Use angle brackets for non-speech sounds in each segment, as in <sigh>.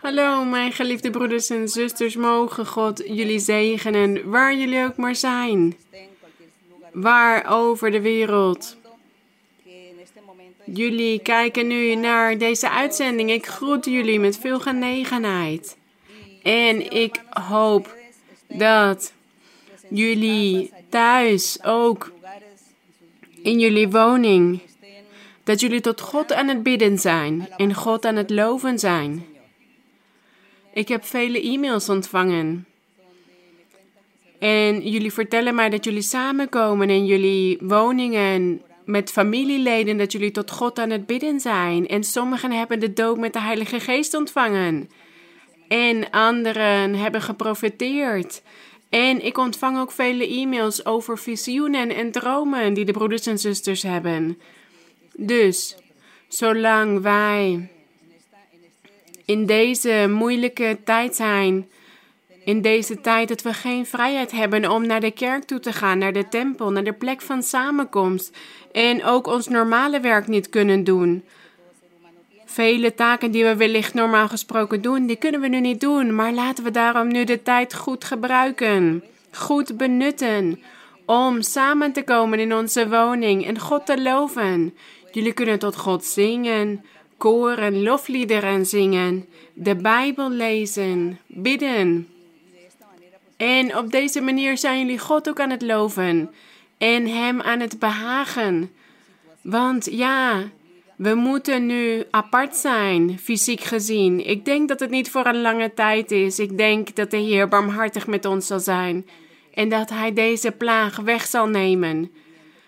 Hallo, mijn geliefde broeders en zusters. Mogen God jullie zegenen waar jullie ook maar zijn. Waar over de wereld. Jullie kijken nu naar deze uitzending. Ik groet jullie met veel genegenheid. En ik hoop dat jullie thuis ook in jullie woning, dat jullie tot God aan het bidden zijn en God aan het loven zijn. Ik heb vele e-mails ontvangen. En jullie vertellen mij dat jullie samenkomen in jullie woningen met familieleden, dat jullie tot God aan het bidden zijn. En sommigen hebben de doop met de Heilige Geest ontvangen. En anderen hebben geprofiteerd. En ik ontvang ook vele e-mails over visioenen en dromen die de broeders en zusters hebben. Dus, zolang wij in deze moeilijke tijd zijn, in deze tijd dat we geen vrijheid hebben om naar de kerk toe te gaan, naar de tempel, naar de plek van samenkomst en ook ons normale werk niet kunnen doen. Vele taken die we wellicht normaal gesproken doen, die kunnen we nu niet doen, maar laten we daarom nu de tijd goed gebruiken, goed benutten, om samen te komen in onze woning en God te loven. Jullie kunnen tot God zingen, koren, lofliederen zingen, de Bijbel lezen, bidden. En op deze manier zijn jullie God ook aan het loven en Hem aan het behagen. Want ja, we moeten nu apart zijn, fysiek gezien. Ik denk dat het niet voor een lange tijd is. Ik denk dat de Heer barmhartig met ons zal zijn en dat Hij deze plaag weg zal nemen.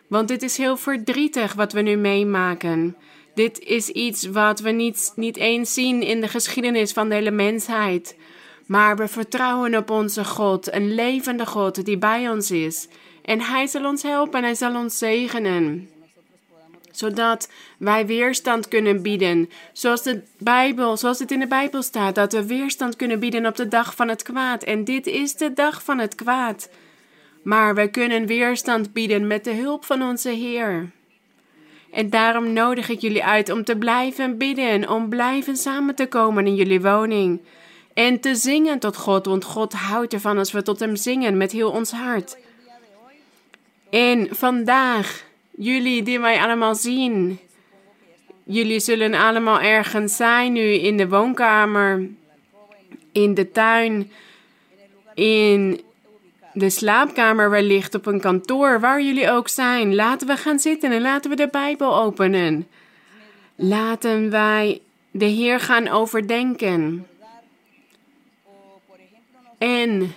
Want dit is heel verdrietig wat we nu meemaken. Dit is iets wat we niet, niet eens zien in de geschiedenis van de hele mensheid. Maar we vertrouwen op onze God, een levende God die bij ons is. En Hij zal ons helpen en Hij zal ons zegenen. Zodat wij weerstand kunnen bieden. Zoals, de Bijbel, zoals het in de Bijbel staat, dat we weerstand kunnen bieden op de dag van het kwaad. En dit is de dag van het kwaad. Maar we kunnen weerstand bieden met de hulp van onze Heer. En daarom nodig ik jullie uit om te blijven bidden, om blijven samen te komen in jullie woning. En te zingen tot God, want God houdt ervan als we tot Hem zingen met heel ons hart. En vandaag, jullie die mij allemaal zien, jullie zullen allemaal ergens zijn nu in de woonkamer, in de tuin, in de slaapkamer wellicht op een kantoor, waar jullie ook zijn. Laten we gaan zitten en laten we de Bijbel openen. Laten wij de Heer gaan overdenken. En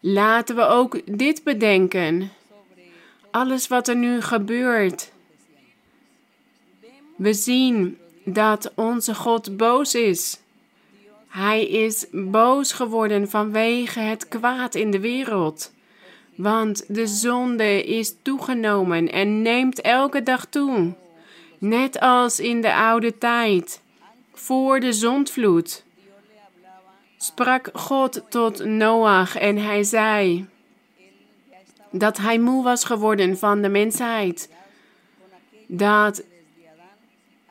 laten we ook dit bedenken. Alles wat er nu gebeurt. We zien dat onze God boos is. Hij is boos geworden vanwege het kwaad in de wereld. Want de zonde is toegenomen en neemt elke dag toe. Net als in de oude tijd, voor de zondvloed. Sprak God tot Noach en hij zei dat hij moe was geworden van de mensheid. Dat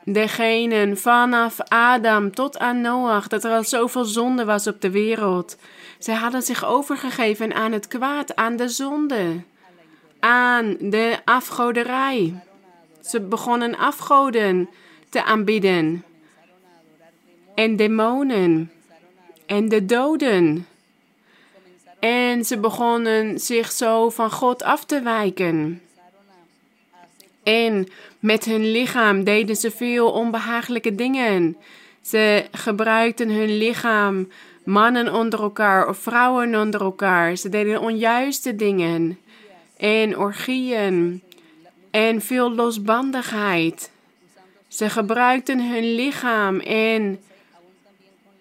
degenen vanaf Adam tot aan Noach, dat er al zoveel zonde was op de wereld. Zij hadden zich overgegeven aan het kwaad, aan de zonde, aan de afgoderij. Ze begonnen afgoden te aanbidden en demonen en de doden. En ze begonnen zich zo van God af te wijken. En met hun lichaam deden ze veel onbehagelijke dingen. Ze gebruikten hun lichaam, mannen onder elkaar of vrouwen onder elkaar. Ze deden onjuiste dingen en orgieën en veel losbandigheid. Ze gebruikten hun lichaam en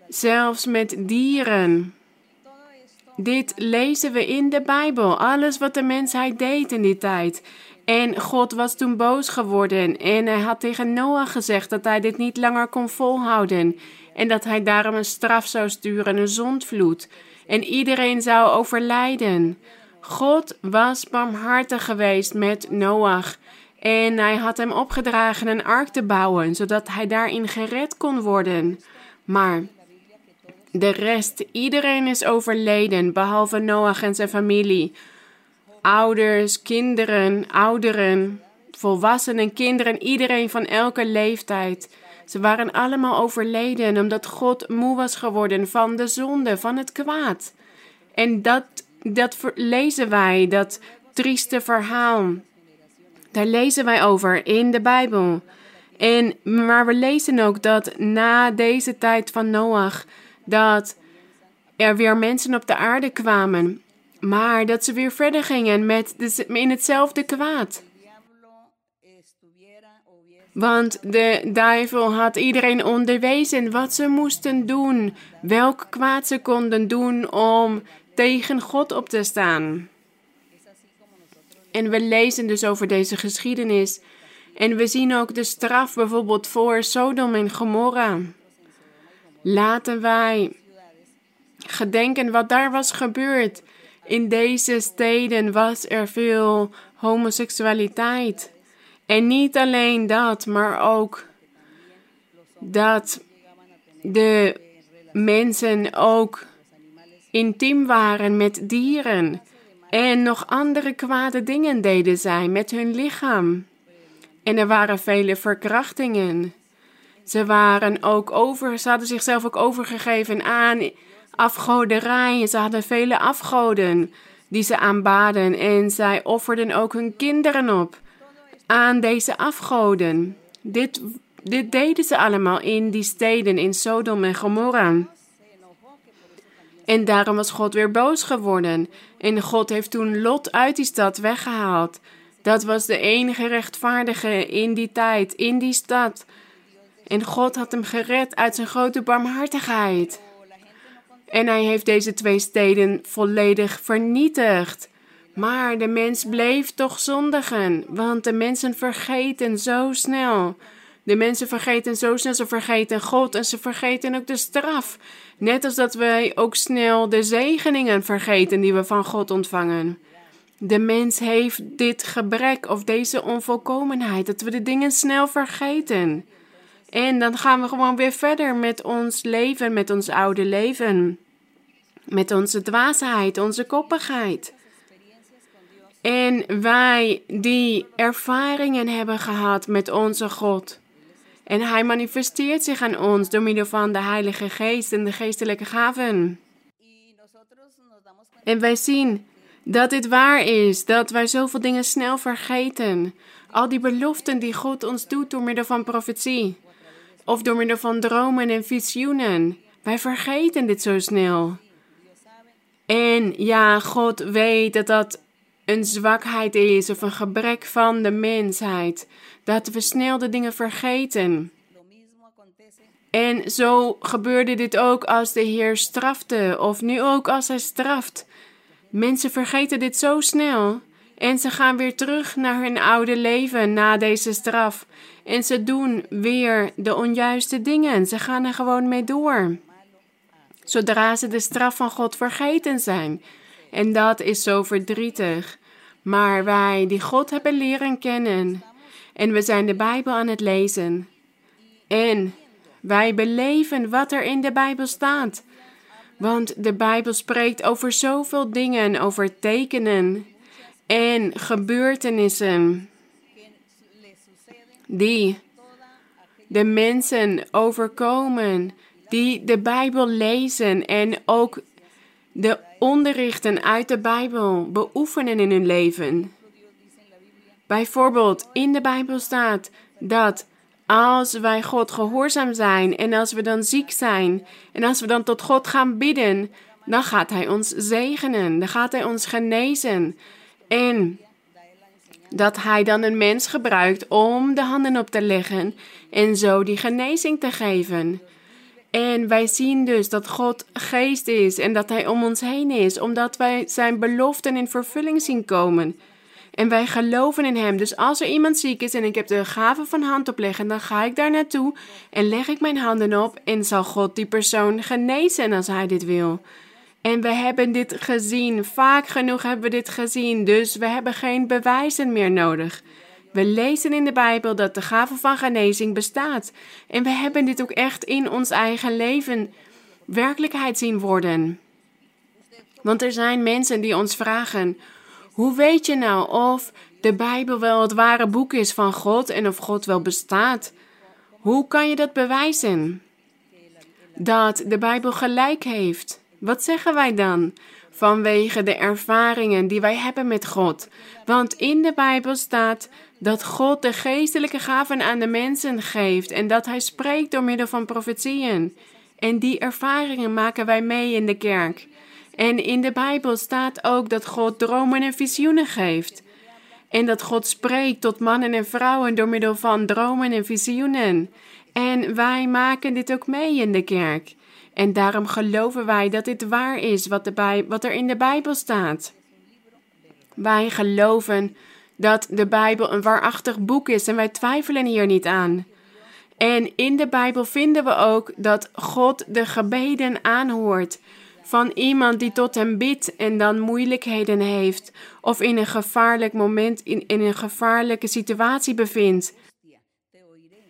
zelfs met dieren. Dit lezen we in de Bijbel. Alles wat de mensheid deed in die tijd. En God was toen boos geworden en hij had tegen Noach gezegd dat hij dit niet langer kon volhouden en dat hij daarom een straf zou sturen, een zondvloed. En iedereen zou overlijden. God was barmhartig geweest met Noach En hij had hem opgedragen een ark te bouwen, zodat hij daarin gered kon worden. Maar de rest, iedereen is overleden, behalve Noach en zijn familie. Ouders, kinderen, ouderen, volwassenen, kinderen, iedereen van elke leeftijd. Ze waren allemaal overleden omdat God moe was geworden van de zonde, van het kwaad. En dat, dat lezen wij, dat trieste verhaal. Daar lezen wij over in de Bijbel. En, maar we lezen ook dat na deze tijd van Noach, dat er weer mensen op de aarde kwamen. Maar dat ze weer verder gingen met in hetzelfde kwaad. Want de duivel had iedereen onderwezen wat ze moesten doen, welk kwaad ze konden doen om tegen God op te staan. En we lezen dus over deze geschiedenis. En we zien ook de straf bijvoorbeeld voor Sodom en Gomorra. Laten wij gedenken wat daar was gebeurd. In deze steden was er veel homoseksualiteit. En niet alleen dat, maar ook dat de mensen ook intiem waren met dieren en nog andere kwade dingen deden zij met hun lichaam. En er waren vele verkrachtingen. Ze waren ook over, ze hadden zichzelf ook overgegeven aan afgoderij. Ze hadden vele afgoden die ze aanbaden en zij offerden ook hun kinderen op aan deze afgoden. Dit, dit deden ze allemaal in die steden, in Sodom en Gomorra. En daarom was God weer boos geworden. En God heeft toen Lot uit die stad weggehaald. Dat was de enige rechtvaardige in die tijd, in die stad. En God had hem gered uit zijn grote barmhartigheid. En hij heeft deze twee steden volledig vernietigd. Maar de mens bleef toch zondigen, want de mensen vergeten zo snel. De mensen vergeten zo snel, ze vergeten God en ze vergeten ook de straf. Net als dat wij ook snel de zegeningen vergeten die we van God ontvangen. De mens heeft dit gebrek of deze onvolkomenheid, dat we de dingen snel vergeten. En dan gaan we gewoon weer verder met ons leven, met ons oude leven. Met onze dwaasheid, onze koppigheid. En wij die ervaringen hebben gehad met onze God. En Hij manifesteert zich aan ons door middel van de Heilige Geest en de geestelijke gaven. En wij zien dat dit waar is, dat wij zoveel dingen snel vergeten. Al die beloften die God ons doet door middel van profetie. Of door middel van dromen en visioenen. Wij vergeten dit zo snel. En ja, God weet dat dat een zwakheid is of een gebrek van de mensheid. Dat we snel de dingen vergeten. En zo gebeurde dit ook als de Heer strafte, of nu ook als Hij straft. Mensen vergeten dit zo snel. En ze gaan weer terug naar hun oude leven na deze straf. En ze doen weer de onjuiste dingen. Ze gaan er gewoon mee door. Zodra ze de straf van God vergeten zijn. En dat is zo verdrietig. Maar wij die God hebben leren kennen. En we zijn de Bijbel aan het lezen. En wij beleven wat er in de Bijbel staat. Want de Bijbel spreekt over zoveel dingen, over tekenen en gebeurtenissen die de mensen overkomen, die de Bijbel lezen en ook de onderrichten uit de Bijbel beoefenen in hun leven. Bijvoorbeeld, in de Bijbel staat dat als wij God gehoorzaam zijn en als we dan ziek zijn en als we dan tot God gaan bidden, dan gaat Hij ons zegenen, dan gaat Hij ons genezen. En dat Hij dan een mens gebruikt om de handen op te leggen en zo die genezing te geven. En wij zien dus dat God geest is en dat Hij om ons heen is, omdat wij Zijn beloften in vervulling zien komen. En wij geloven in Hem. Dus als er iemand ziek is en ik heb de gave van hand opleggen, dan ga ik daar naartoe en leg ik mijn handen op en zal God die persoon genezen als Hij dit wil. En we hebben dit gezien, vaak genoeg hebben we dit gezien, dus we hebben geen bewijzen meer nodig. We lezen in de Bijbel dat de gave van genezing bestaat. En we hebben dit ook echt in ons eigen leven werkelijkheid zien worden. Want er zijn mensen die ons vragen: hoe weet je nou of de Bijbel wel het ware boek is van God en of God wel bestaat? Hoe kan je dat bewijzen? Dat de Bijbel gelijk heeft. Wat zeggen wij dan? Vanwege de ervaringen die wij hebben met God. Want in de Bijbel staat dat God de geestelijke gaven aan de mensen geeft en dat Hij spreekt door middel van profetieën. En die ervaringen maken wij mee in de kerk. En in de Bijbel staat ook dat God dromen en visioenen geeft. En dat God spreekt tot mannen en vrouwen door middel van dromen en visioenen. En wij maken dit ook mee in de kerk. En daarom geloven wij dat dit waar is wat, wat er in de Bijbel staat. Wij geloven dat de Bijbel een waarachtig boek is en wij twijfelen hier niet aan. En in de Bijbel vinden we ook dat God de gebeden aanhoort van iemand die tot hem bidt en dan moeilijkheden heeft of in een gevaarlijk moment in, in een gevaarlijke situatie bevindt.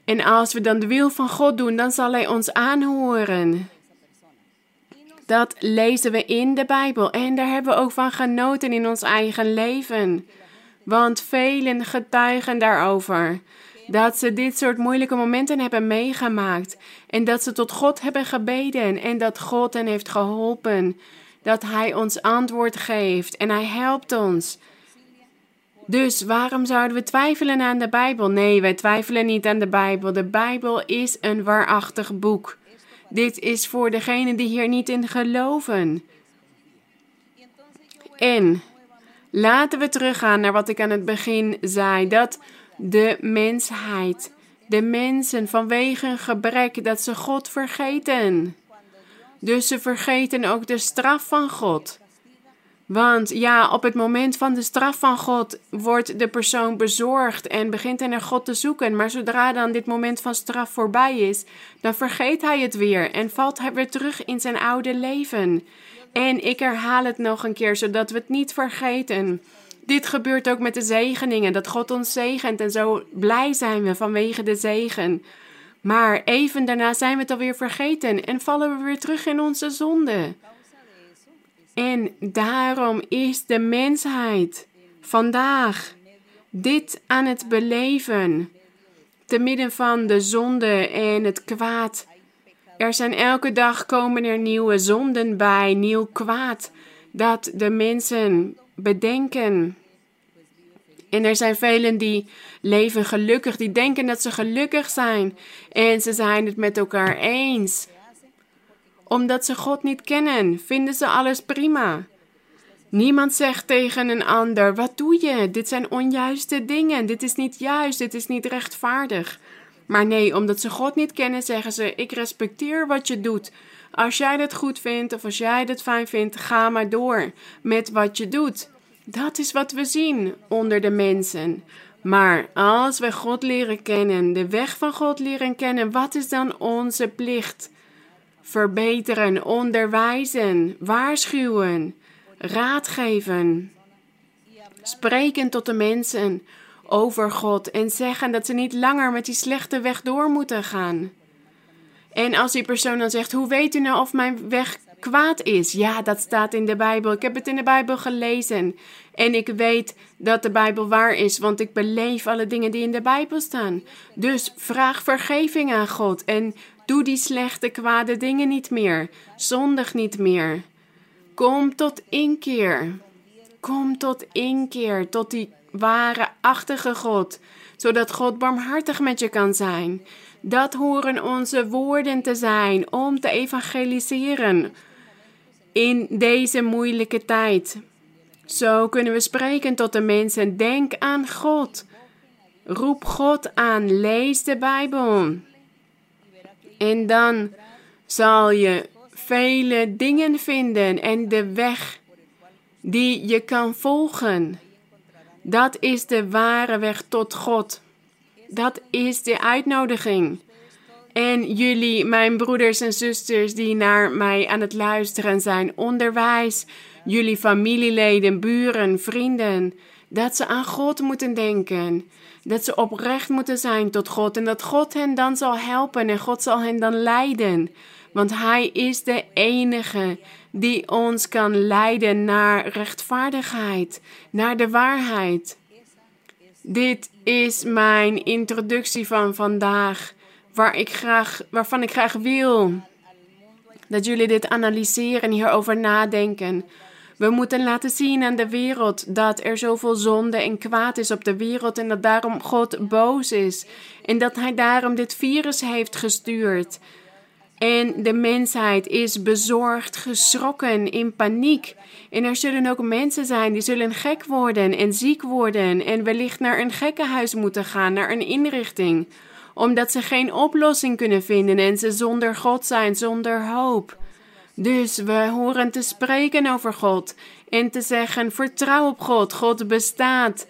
En als we dan de wil van God doen, dan zal Hij ons aanhoren. Dat lezen we in de Bijbel en daar hebben we ook van genoten in ons eigen leven. Want velen getuigen daarover dat ze dit soort moeilijke momenten hebben meegemaakt en dat ze tot God hebben gebeden en dat God hen heeft geholpen, dat Hij ons antwoord geeft en Hij helpt ons. Dus waarom zouden we twijfelen aan de Bijbel? Nee, wij twijfelen niet aan de Bijbel. De Bijbel is een waarachtig boek. Dit is voor degenen die hier niet in geloven. En laten we teruggaan naar wat ik aan het begin zei: dat de mensheid, de mensen vanwege een gebrek dat ze God vergeten. Dus ze vergeten ook de straf van God. Want ja, op het moment van de straf van God wordt de persoon bezorgd en begint hij naar God te zoeken. Maar zodra dan dit moment van straf voorbij is, dan vergeet hij het weer en valt hij weer terug in zijn oude leven. En ik herhaal het nog een keer, zodat we het niet vergeten. Dit gebeurt ook met de zegeningen, dat God ons zegent en zo blij zijn we vanwege de zegen. Maar even daarna zijn we het alweer vergeten en vallen we weer terug in onze zonde. En daarom is de mensheid vandaag dit aan het beleven. Te midden van de zonde en het kwaad. Er zijn elke dag komen er nieuwe zonden bij, nieuw kwaad. Dat de mensen bedenken. En er zijn velen die leven gelukkig, die denken dat ze gelukkig zijn. En ze zijn het met elkaar eens omdat ze God niet kennen, vinden ze alles prima. Niemand zegt tegen een ander: Wat doe je? Dit zijn onjuiste dingen. Dit is niet juist. Dit is niet rechtvaardig. Maar nee, omdat ze God niet kennen, zeggen ze: Ik respecteer wat je doet. Als jij het goed vindt of als jij het fijn vindt, ga maar door met wat je doet. Dat is wat we zien onder de mensen. Maar als we God leren kennen, de weg van God leren kennen, wat is dan onze plicht? Verbeteren, onderwijzen, waarschuwen, raadgeven, spreken tot de mensen over God en zeggen dat ze niet langer met die slechte weg door moeten gaan. En als die persoon dan zegt: Hoe weet u nou of mijn weg kwaad is? Ja, dat staat in de Bijbel. Ik heb het in de Bijbel gelezen. En ik weet dat de Bijbel waar is, want ik beleef alle dingen die in de Bijbel staan. Dus vraag vergeving aan God en Doe die slechte, kwade dingen niet meer. Zondig niet meer. Kom tot inkeer. Kom tot inkeer, tot die ware, achtige God, zodat God barmhartig met je kan zijn. Dat horen onze woorden te zijn om te evangeliseren in deze moeilijke tijd. Zo kunnen we spreken tot de mensen. Denk aan God. Roep God aan. Lees de Bijbel. En dan zal je vele dingen vinden en de weg die je kan volgen. Dat is de ware weg tot God. Dat is de uitnodiging. En jullie, mijn broeders en zusters die naar mij aan het luisteren zijn, onderwijs, jullie familieleden, buren, vrienden, Dat ze aan God moeten denken. Dat ze oprecht moeten zijn tot God. En dat God hen dan zal helpen en God zal hen dan leiden. Want Hij is de enige die ons kan leiden naar rechtvaardigheid, naar de waarheid. Dit is mijn introductie van vandaag, waar ik graag, waarvan ik graag wil dat jullie dit analyseren en hierover nadenken. We moeten laten zien aan de wereld dat er zoveel zonde en kwaad is op de wereld en dat daarom God boos is en dat Hij daarom dit virus heeft gestuurd. En de mensheid is bezorgd, geschrokken, in paniek. En er zullen ook mensen zijn die zullen gek worden en ziek worden en wellicht naar een gekkenhuis moeten gaan, naar een inrichting, omdat ze geen oplossing kunnen vinden en ze zonder God zijn, zonder hoop. Dus we horen te spreken over God en te zeggen: vertrouw op God, God bestaat.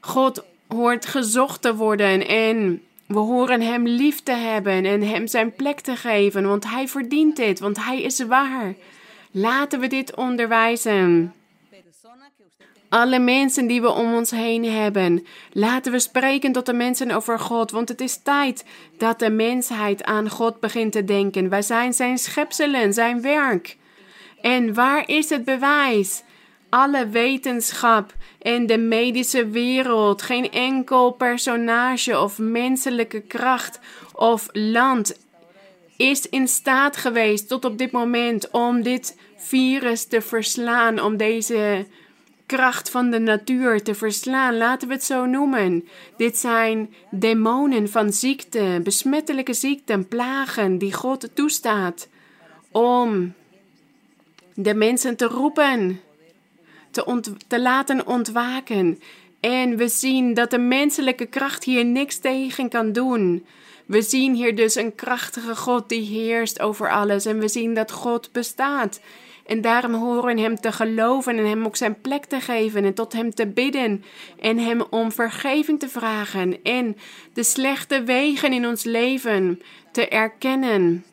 God hoort gezocht te worden en we horen Hem lief te hebben en Hem zijn plek te geven, want Hij verdient dit, want Hij is waar. Laten we dit onderwijzen. Alle mensen die we om ons heen hebben. Laten we spreken tot de mensen over God, want het is tijd dat de mensheid aan God begint te denken. Wij zijn zijn schepselen, zijn werk. En waar is het bewijs? Alle wetenschap en de medische wereld, geen enkel personage of menselijke kracht of land is in staat geweest tot op dit moment om dit virus te verslaan, om deze kracht van de natuur te verslaan. Laten we het zo noemen. Dit zijn demonen van ziekte, besmettelijke ziekten, plagen die God toestaat om de mensen te roepen, te, te laten ontwaken. En we zien dat de menselijke kracht hier niks tegen kan doen. We zien hier dus een krachtige God die heerst over alles. En we zien dat God bestaat. En daarom horen Hem te geloven en Hem ook zijn plek te geven en tot Hem te bidden en Hem om vergeving te vragen en de slechte wegen in ons leven te erkennen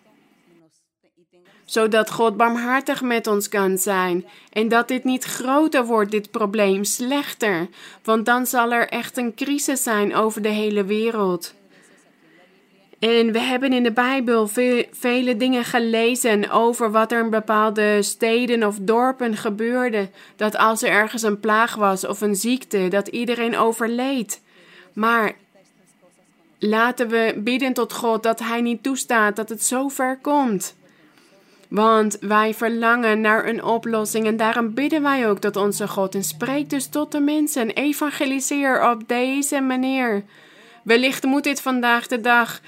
zodat God barmhartig met ons kan zijn en dat dit niet groter wordt, dit probleem slechter, want dan zal er echt een crisis zijn over de hele wereld. En we hebben in de Bijbel vele dingen gelezen over wat er in bepaalde steden of dorpen gebeurde. Dat als er ergens een plaag was of een ziekte, dat iedereen overleed. Maar laten we bidden tot God dat Hij niet toestaat dat het zo ver komt. Want wij verlangen naar een oplossing en daarom bidden wij ook tot onze God. En spreek dus tot de mensen. Evangeliseer op deze manier. Wellicht moet dit vandaag de dag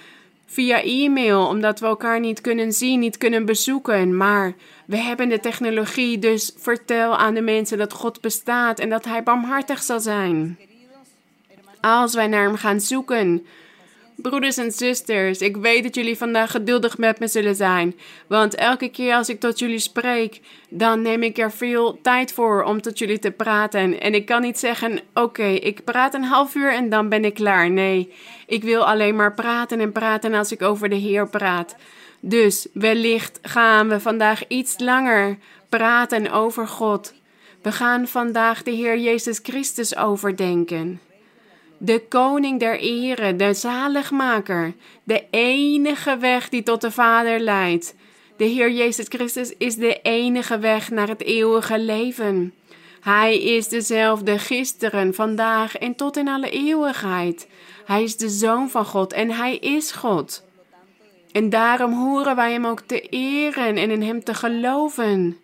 via e-mail, omdat we elkaar niet kunnen zien, niet kunnen bezoeken. Maar we hebben de technologie, dus vertel aan de mensen dat God bestaat en dat Hij barmhartig zal zijn. Als wij naar Hem gaan zoeken, Broeders en zusters, ik weet dat jullie vandaag geduldig met me zullen zijn. Want elke keer als ik tot jullie spreek, dan neem ik er veel tijd voor om tot jullie te praten. En ik kan niet zeggen: Oké, ik praat een half uur en dan ben ik klaar. Nee, ik wil alleen maar praten en praten als ik over de Heer praat. Dus wellicht gaan we vandaag iets langer praten over God. We gaan vandaag de Heer Jezus Christus overdenken de koning der ere, de zaligmaker, de enige weg die tot de Vader leidt. De Heer Jezus Christus is de enige weg naar het eeuwige leven. Hij is dezelfde gisteren, vandaag en tot in alle eeuwigheid. Hij is de Zoon van God en Hij is God. En daarom horen wij Hem ook te eren en in Hem te geloven.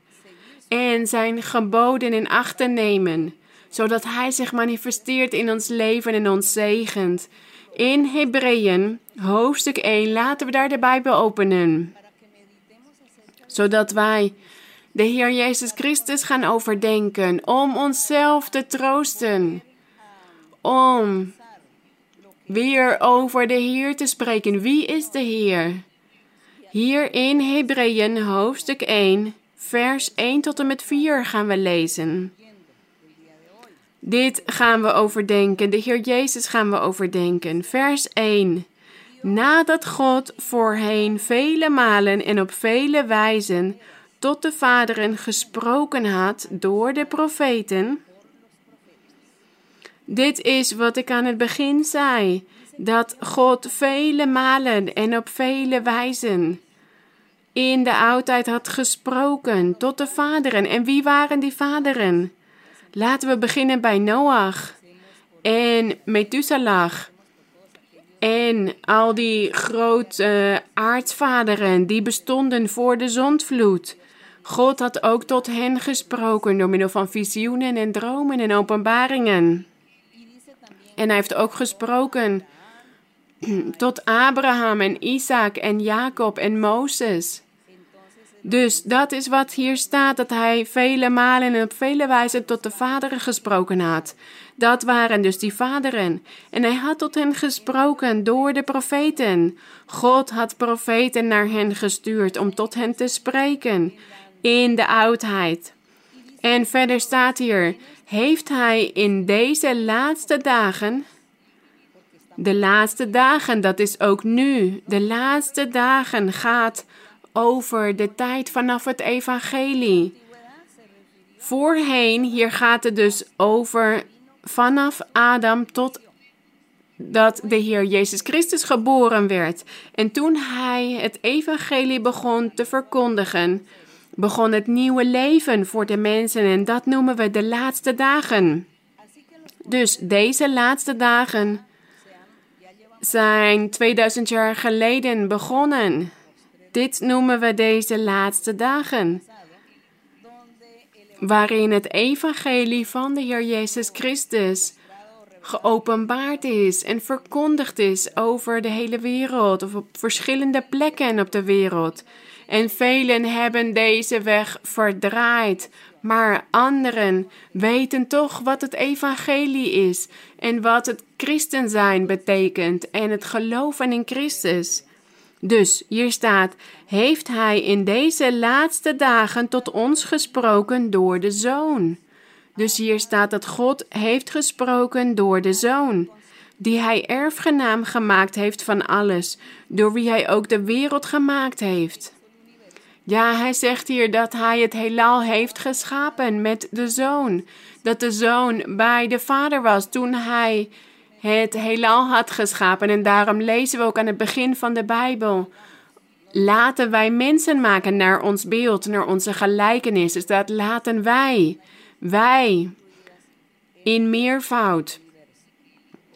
En Zijn geboden in acht te nemen zodat Hij zich manifesteert in ons leven en ons zegent. In Hebreeën, hoofdstuk 1, laten we daar de Bijbel openen. Zodat wij de Heer Jezus Christus gaan overdenken, om onszelf te troosten. Om weer over de Heer te spreken. Wie is de Heer? Hier in Hebreeën, hoofdstuk 1, vers 1 tot en met 4 gaan we lezen. Dit gaan we overdenken. De Heer Jezus gaan we overdenken. Vers 1. Nadat God voorheen vele malen en op vele wijzen tot de vaderen gesproken had door de profeten, Dit is wat ik aan het begin zei: dat God vele malen en op vele wijzen in de oudheid had gesproken tot de vaderen. En wie waren die vaderen? Laten we beginnen bij Noach en Methuselah en al die grote aartsvaderen die bestonden voor de zondvloed. God had ook tot hen gesproken door middel van visioenen en dromen en openbaringen. En hij heeft ook gesproken <clears throat> tot Abraham en Isaac en Jacob en Mozes. Dus dat is wat hier staat, dat hij vele malen en op vele wijzen tot de vaderen gesproken had. Dat waren dus die vaderen. En hij had tot hen gesproken door de profeten. God had profeten naar hen gestuurd om tot hen te spreken in de oudheid. En verder staat hier: Heeft hij in deze laatste dagen. De laatste dagen, dat is ook nu. De laatste dagen gaat over de tijd vanaf het evangelie. Voorheen, hier gaat het dus over vanaf Adam tot dat de Heer Jezus Christus geboren werd. En toen hij het evangelie begon te verkondigen, begon het nieuwe leven voor de mensen en dat noemen we de laatste dagen. Dus deze laatste dagen zijn 2000 jaar geleden begonnen. Dit noemen we deze laatste dagen, waarin het evangelie van de Heer Jezus Christus geopenbaard is en verkondigd is over de hele wereld of op verschillende plekken op de wereld. En velen hebben deze weg verdraaid, maar anderen weten toch wat het evangelie is en wat het christen zijn betekent en het geloven in Christus. Dus hier staat: Heeft Hij in deze laatste dagen tot ons gesproken door de Zoon? Dus hier staat dat God heeft gesproken door de Zoon, die Hij erfgenaam gemaakt heeft van alles, door wie Hij ook de wereld gemaakt heeft. Ja, hij zegt hier dat hij het heelal heeft geschapen met de zoon. Dat de zoon bij de vader was toen hij het heelal had geschapen. En daarom lezen we ook aan het begin van de Bijbel. Laten wij mensen maken naar ons beeld, naar onze gelijkenis. Dus dat laten wij, wij, in meervoud.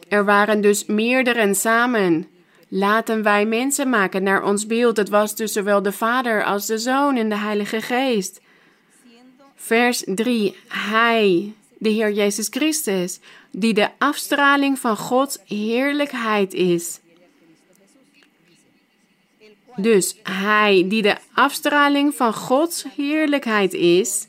Er waren dus meerdere samen. Laten wij mensen maken naar ons beeld. Het was dus zowel de Vader als de Zoon en de Heilige Geest. Vers 3. Hij, de Heer Jezus Christus, die de afstraling van Gods heerlijkheid is. Dus Hij, die de afstraling van Gods heerlijkheid is.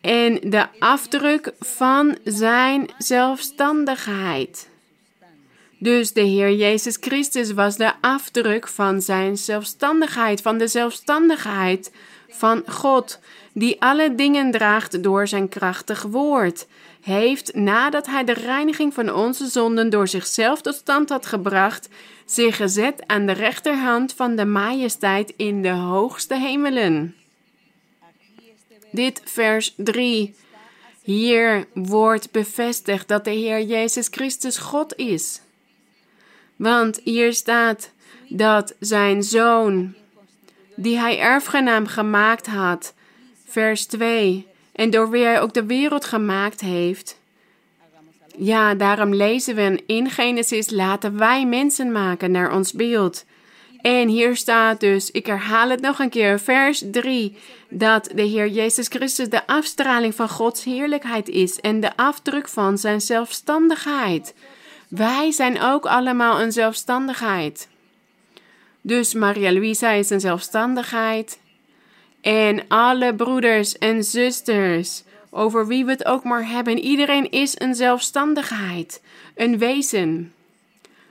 En de afdruk van Zijn zelfstandigheid. Dus de Heer Jezus Christus was de afdruk van Zijn zelfstandigheid, van de zelfstandigheid van God die alle dingen draagt door zijn krachtig woord, heeft, nadat hij de reiniging van onze zonden door zichzelf tot stand had gebracht, zich gezet aan de rechterhand van de majesteit in de hoogste hemelen. Dit vers 3. Hier wordt bevestigd dat de Heer Jezus Christus God is. Want hier staat dat zijn zoon, die hij erfgenaam gemaakt had, vers 2. En door wie hij ook de wereld gemaakt heeft. Ja, daarom lezen we in Genesis: laten wij mensen maken naar ons beeld. En hier staat dus, ik herhaal het nog een keer, vers 3, dat de Heer Jezus Christus de afstraling van Gods heerlijkheid is en de afdruk van zijn zelfstandigheid. Wij zijn ook allemaal een zelfstandigheid. Dus Maria Luisa is een zelfstandigheid. En alle broeders en zusters, over wie we het ook maar hebben, iedereen is een zelfstandigheid, een wezen,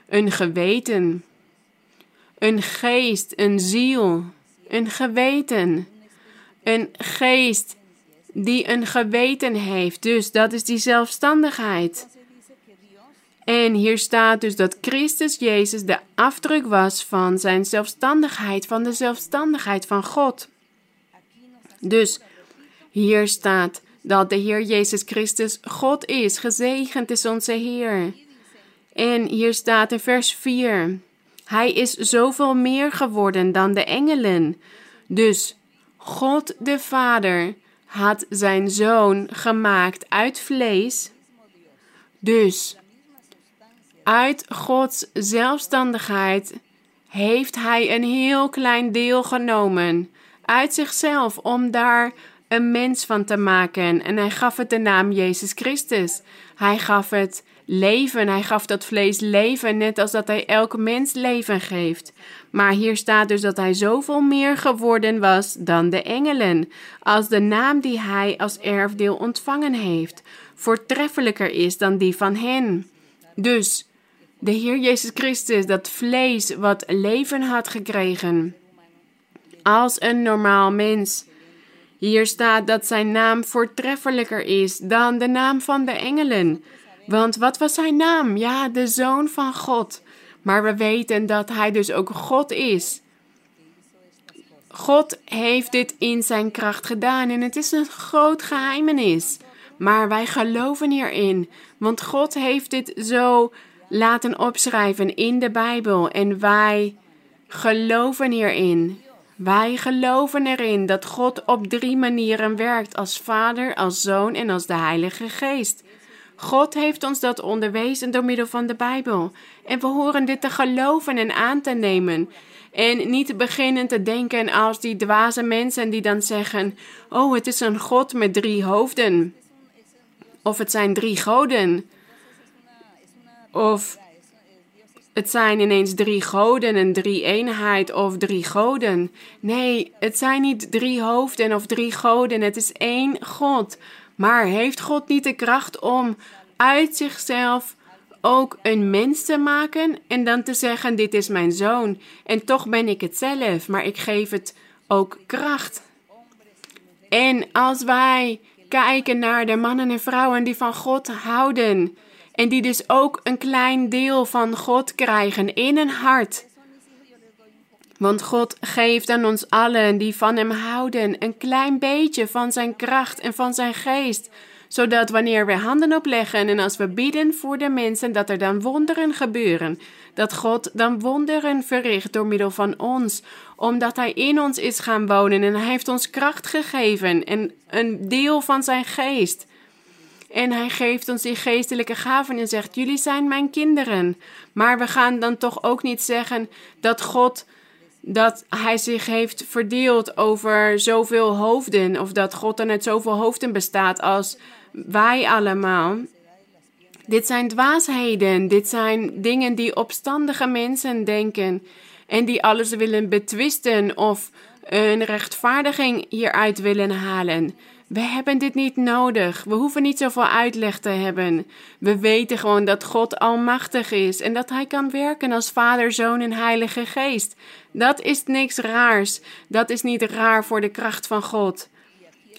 een geweten, een geest, een ziel, een geweten, een geest die een geweten heeft. Dus dat is die zelfstandigheid. En hier staat dus dat Christus Jezus de afdruk was van zijn zelfstandigheid, van de zelfstandigheid van God. Dus hier staat dat de Heer Jezus Christus God is. Gezegend is onze Heer. En hier staat in vers 4: Hij is zoveel meer geworden dan de engelen. Dus God de Vader had zijn zoon gemaakt uit vlees. Dus uit Gods zelfstandigheid heeft hij een heel klein deel genomen uit zichzelf om daar een mens van te maken. En hij gaf het de naam Jezus Christus. Hij gaf het leven. Hij gaf dat vlees leven, net als dat hij elk mens leven geeft. Maar hier staat dus dat hij zoveel meer geworden was dan de engelen, als de naam die hij als erfdeel ontvangen heeft, voortreffelijker is dan die van hen. Dus de Heer Jezus Christus, dat vlees wat leven had gekregen, als een normaal mens. Hier staat dat zijn naam voortreffelijker is dan de naam van de engelen. Want wat was zijn naam? Ja, de Zoon van God. Maar we weten dat hij dus ook God is. God heeft dit in zijn kracht gedaan en het is een groot geheimenis. Maar wij geloven hierin, want God heeft dit zo laten opschrijven in de Bijbel en wij geloven hierin. Wij geloven erin dat God op drie manieren werkt: als Vader, als Zoon en als de Heilige Geest. God heeft ons dat onderwezen door middel van de Bijbel. En we horen dit te geloven en aan te nemen. En niet beginnen te denken als die dwaze mensen die dan zeggen: Oh, het is een God met drie hoofden. Of het zijn drie goden. Of het zijn ineens drie goden en drie eenheid of drie goden. Nee, het zijn niet drie hoofden of drie goden. Het is één God. Maar heeft God niet de kracht om uit zichzelf ook een mens te maken en dan te zeggen: Dit is mijn zoon. En toch ben ik het zelf, maar ik geef het ook kracht. En als wij kijken naar de mannen en vrouwen die van God houden en die dus ook een klein deel van God krijgen in hun hart. Want God geeft aan ons allen die van Hem houden een klein beetje van Zijn kracht en van Zijn geest, zodat wanneer we handen opleggen en als we bidden voor de mensen, dat er dan wonderen gebeuren. Dat God dan wonderen verricht door middel van ons, omdat Hij in ons is gaan wonen en Hij heeft ons kracht gegeven en een deel van Zijn geest. En hij geeft ons die geestelijke gaven en zegt: Jullie zijn mijn kinderen. Maar we gaan dan toch ook niet zeggen dat God dat hij zich heeft verdeeld over zoveel hoofden. Of dat God dan uit zoveel hoofden bestaat als wij allemaal. Dit zijn dwaasheden. Dit zijn dingen die opstandige mensen denken. En die alles willen betwisten of een rechtvaardiging hieruit willen halen. We hebben dit niet nodig. We hoeven niet zoveel uitleg te hebben. We weten gewoon dat God almachtig is en dat Hij kan werken als Vader, Zoon en Heilige Geest. Dat is niks raars. Dat is niet raar voor de kracht van God.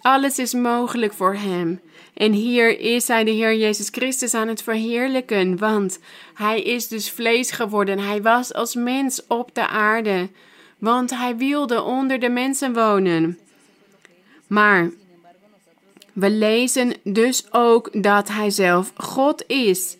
Alles is mogelijk voor Hem. En hier is Hij, de Heer Jezus Christus, aan het verheerlijken, want Hij is dus vlees geworden. Hij was als mens op de aarde, want Hij wilde onder de mensen wonen. Maar we lezen dus ook dat Hij zelf God is.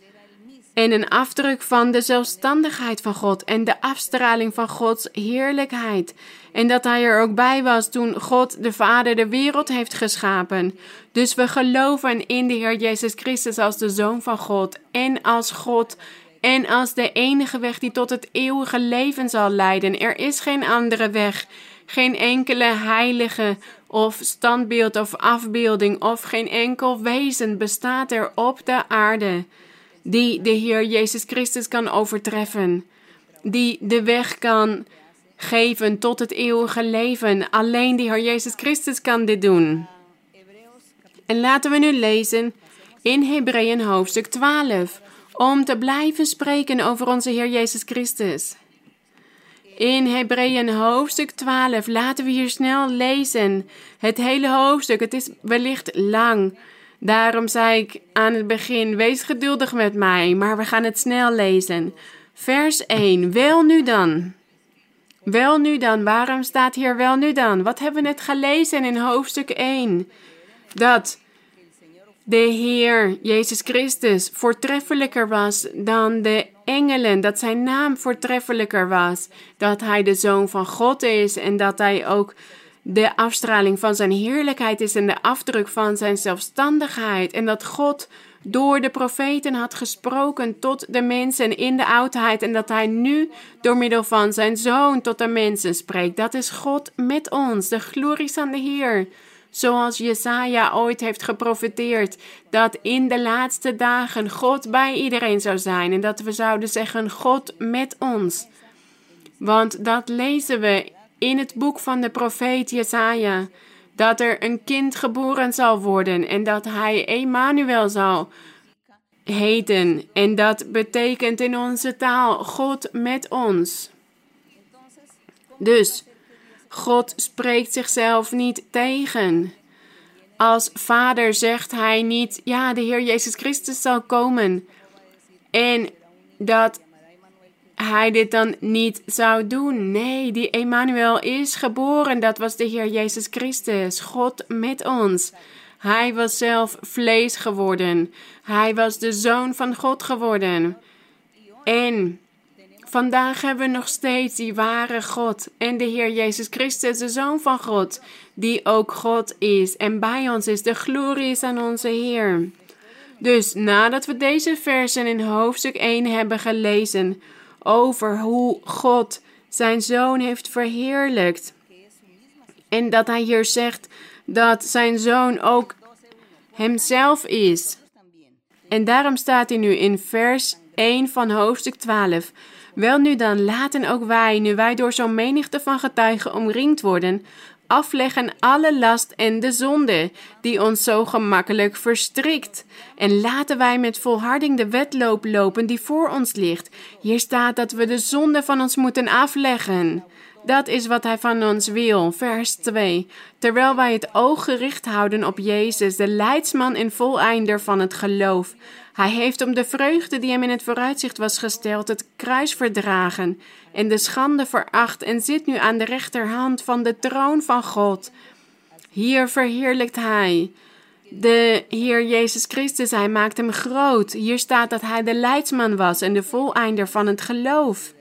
En een afdruk van de zelfstandigheid van God en de afstraling van Gods heerlijkheid. En dat Hij er ook bij was toen God de Vader de wereld heeft geschapen. Dus we geloven in de Heer Jezus Christus als de Zoon van God en als God en als de enige weg die tot het eeuwige leven zal leiden. Er is geen andere weg, geen enkele heilige of standbeeld of afbeelding of geen enkel wezen bestaat er op de aarde die de Heer Jezus Christus kan overtreffen, die de weg kan geven tot het eeuwige leven. Alleen de Heer Jezus Christus kan dit doen. En laten we nu lezen in Hebreeën hoofdstuk 12 om te blijven spreken over onze Heer Jezus Christus. In Hebreeën hoofdstuk 12 laten we hier snel lezen. Het hele hoofdstuk, het is wellicht lang. Daarom zei ik aan het begin: wees geduldig met mij, maar we gaan het snel lezen. Vers 1. Wel nu dan. Wel nu dan. Waarom staat hier wel nu dan? Wat hebben we net gelezen in hoofdstuk 1? Dat de Heer Jezus Christus voortreffelijker was dan de engelen, dat zijn naam voortreffelijker was, dat hij de zoon van God is en dat hij ook de afstraling van zijn heerlijkheid is en de afdruk van zijn zelfstandigheid en dat God door de profeten had gesproken tot de mensen in de oudheid en dat hij nu door middel van zijn zoon tot de mensen spreekt. Dat is God met ons, de glorie aan de Heer. Zoals Jesaja ooit heeft geprofeteerd dat in de laatste dagen God bij iedereen zou zijn en dat we zouden zeggen God met ons. Want dat lezen we in het boek van de profeet Jesaja dat er een kind geboren zal worden en dat hij Emmanuel zal heten. En dat betekent in onze taal God met ons. Dus God spreekt zichzelf niet tegen. Als vader zegt hij niet, ja, de Heer Jezus Christus zal komen. En dat hij dit dan niet zou doen. Nee, die Emmanuel is geboren. Dat was de Heer Jezus Christus, God met ons. Hij was zelf vlees geworden. Hij was de zoon van God geworden. En vandaag hebben we nog steeds die ware God en de Heer Jezus Christus, de zoon van God, die ook God is en bij ons is. De glorie is aan onze Heer. Dus nadat we deze versen in hoofdstuk 1 hebben gelezen, over hoe God zijn zoon heeft verheerlijkt. En dat hij hier zegt dat zijn zoon ook hemzelf is. En daarom staat hij nu in vers 1 van hoofdstuk 12. Wel nu dan, laten ook wij, nu wij door zo'n menigte van getuigen omringd worden, afleggen alle last en de zonde die ons zo gemakkelijk verstrikt. En laten wij met volharding de wedloop lopen die voor ons ligt. Hier staat dat we de zonde van ons moeten afleggen. Dat is wat hij van ons wil. Vers 2. Terwijl wij het oog gericht houden op Jezus, de leidsman en voleinder van het geloof. Hij heeft om de vreugde die hem in het vooruitzicht was gesteld, het kruis verdragen en de schande veracht en zit nu aan de rechterhand van de troon van God. Hier verheerlijkt hij de Heer Jezus Christus, hij maakt hem groot. Hier staat dat hij de leidsman was en de voleinder van het geloof.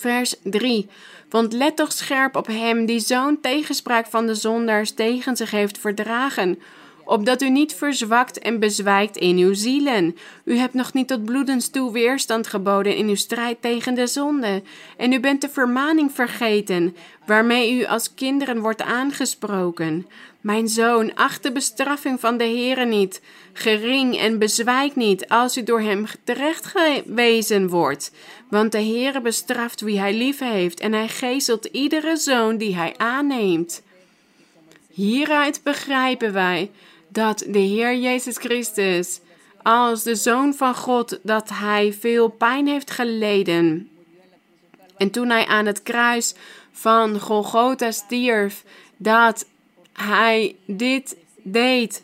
Vers 3. Want let toch scherp op hem die zo'n tegenspraak van de zondaars tegen zich heeft verdragen, opdat u niet verzwakt en bezwijkt in uw zielen. U hebt nog niet tot bloedens toe weerstand geboden in uw strijd tegen de zonde, en u bent de vermaning vergeten, waarmee u als kinderen wordt aangesproken. Mijn zoon, acht de bestraffing van de Heere niet, gering en bezwijk niet als u door hem terecht gewezen wordt. Want de Heere bestraft wie hij lief heeft en hij geestelt iedere zoon die hij aanneemt. Hieruit begrijpen wij dat de Heer Jezus Christus, als de Zoon van God, dat hij veel pijn heeft geleden. En toen hij aan het kruis van Golgotha stierf, dat hij dit deed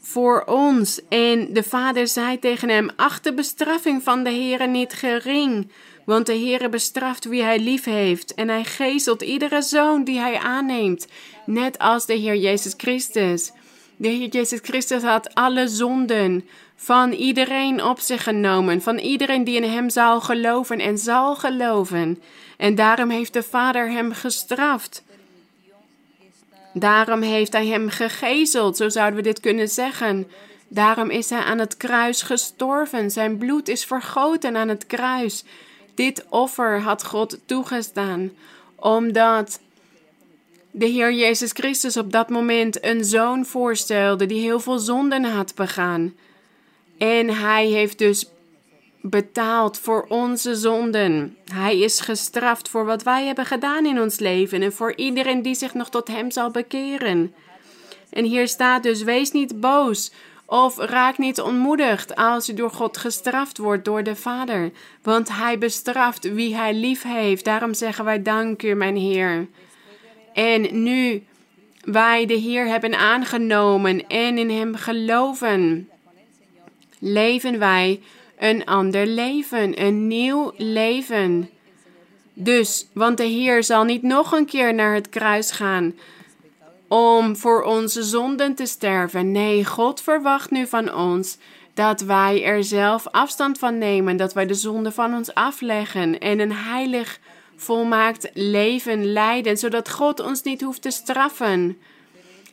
voor ons. En de vader zei tegen hem: Acht de bestraffing van de Heere niet gering. Want de Heere bestraft wie hij lief heeft. En hij geestelt iedere zoon die hij aanneemt. Net als de Heer Jezus Christus. De Heer Jezus Christus had alle zonden van iedereen op zich genomen. Van iedereen die in hem zal geloven en zal geloven. En daarom heeft de Vader hem gestraft. Daarom heeft hij hem gegezeld, zo zouden we dit kunnen zeggen. Daarom is hij aan het kruis gestorven. Zijn bloed is vergoten aan het kruis. Dit offer had God toegestaan, omdat de Heer Jezus Christus op dat moment een zoon voorstelde die heel veel zonden had begaan. En hij heeft dus betaald voor onze zonden. Hij is gestraft voor wat wij hebben gedaan in ons leven en voor iedereen die zich nog tot Hem zal bekeren. En hier staat dus: wees niet boos of raak niet ontmoedigd als u door God gestraft wordt door de Vader, want Hij bestraft wie Hij lief heeft. Daarom zeggen wij dank u, mijn Heer. En nu wij de Heer hebben aangenomen en in Hem geloven, leven wij een ander leven, een nieuw leven. Dus, want de Heer zal niet nog een keer naar het kruis gaan om voor onze zonden te sterven. Nee, God verwacht nu van ons dat wij er zelf afstand van nemen, dat wij de zonde van ons afleggen en een heilig, volmaakt leven leiden, zodat God ons niet hoeft te straffen.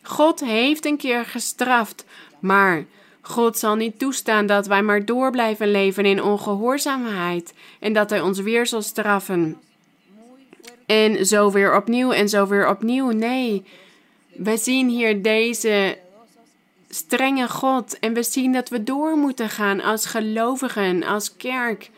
God heeft een keer gestraft, maar God zal niet toestaan dat wij maar door blijven leven in ongehoorzaamheid en dat Hij ons weer zal straffen. En zo weer opnieuw en zo weer opnieuw. Nee, we zien hier deze strenge God en we zien dat we door moeten gaan als gelovigen, als kerk.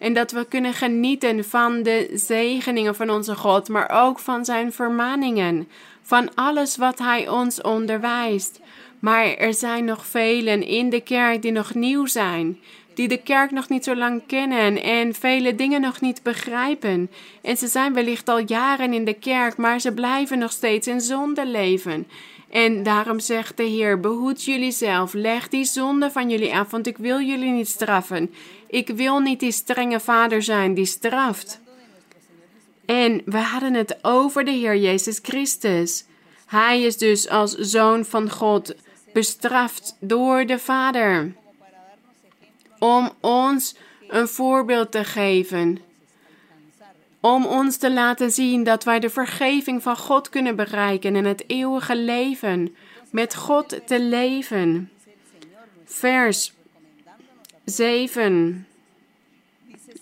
En dat we kunnen genieten van de zegeningen van onze God, maar ook van zijn vermaningen, van alles wat hij ons onderwijst. Maar er zijn nog velen in de kerk die nog nieuw zijn, die de kerk nog niet zo lang kennen en vele dingen nog niet begrijpen. En ze zijn wellicht al jaren in de kerk, maar ze blijven nog steeds in zonde leven. En daarom zegt de Heer: Behoed jullie zelf, leg die zonde van jullie af, want ik wil jullie niet straffen. Ik wil niet die strenge vader zijn die straft. En we hadden het over de Heer Jezus Christus. Hij is dus als zoon van God bestraft door de Vader. Om ons een voorbeeld te geven. Om ons te laten zien dat wij de vergeving van God kunnen bereiken en het eeuwige leven. Met God te leven. Vers 7.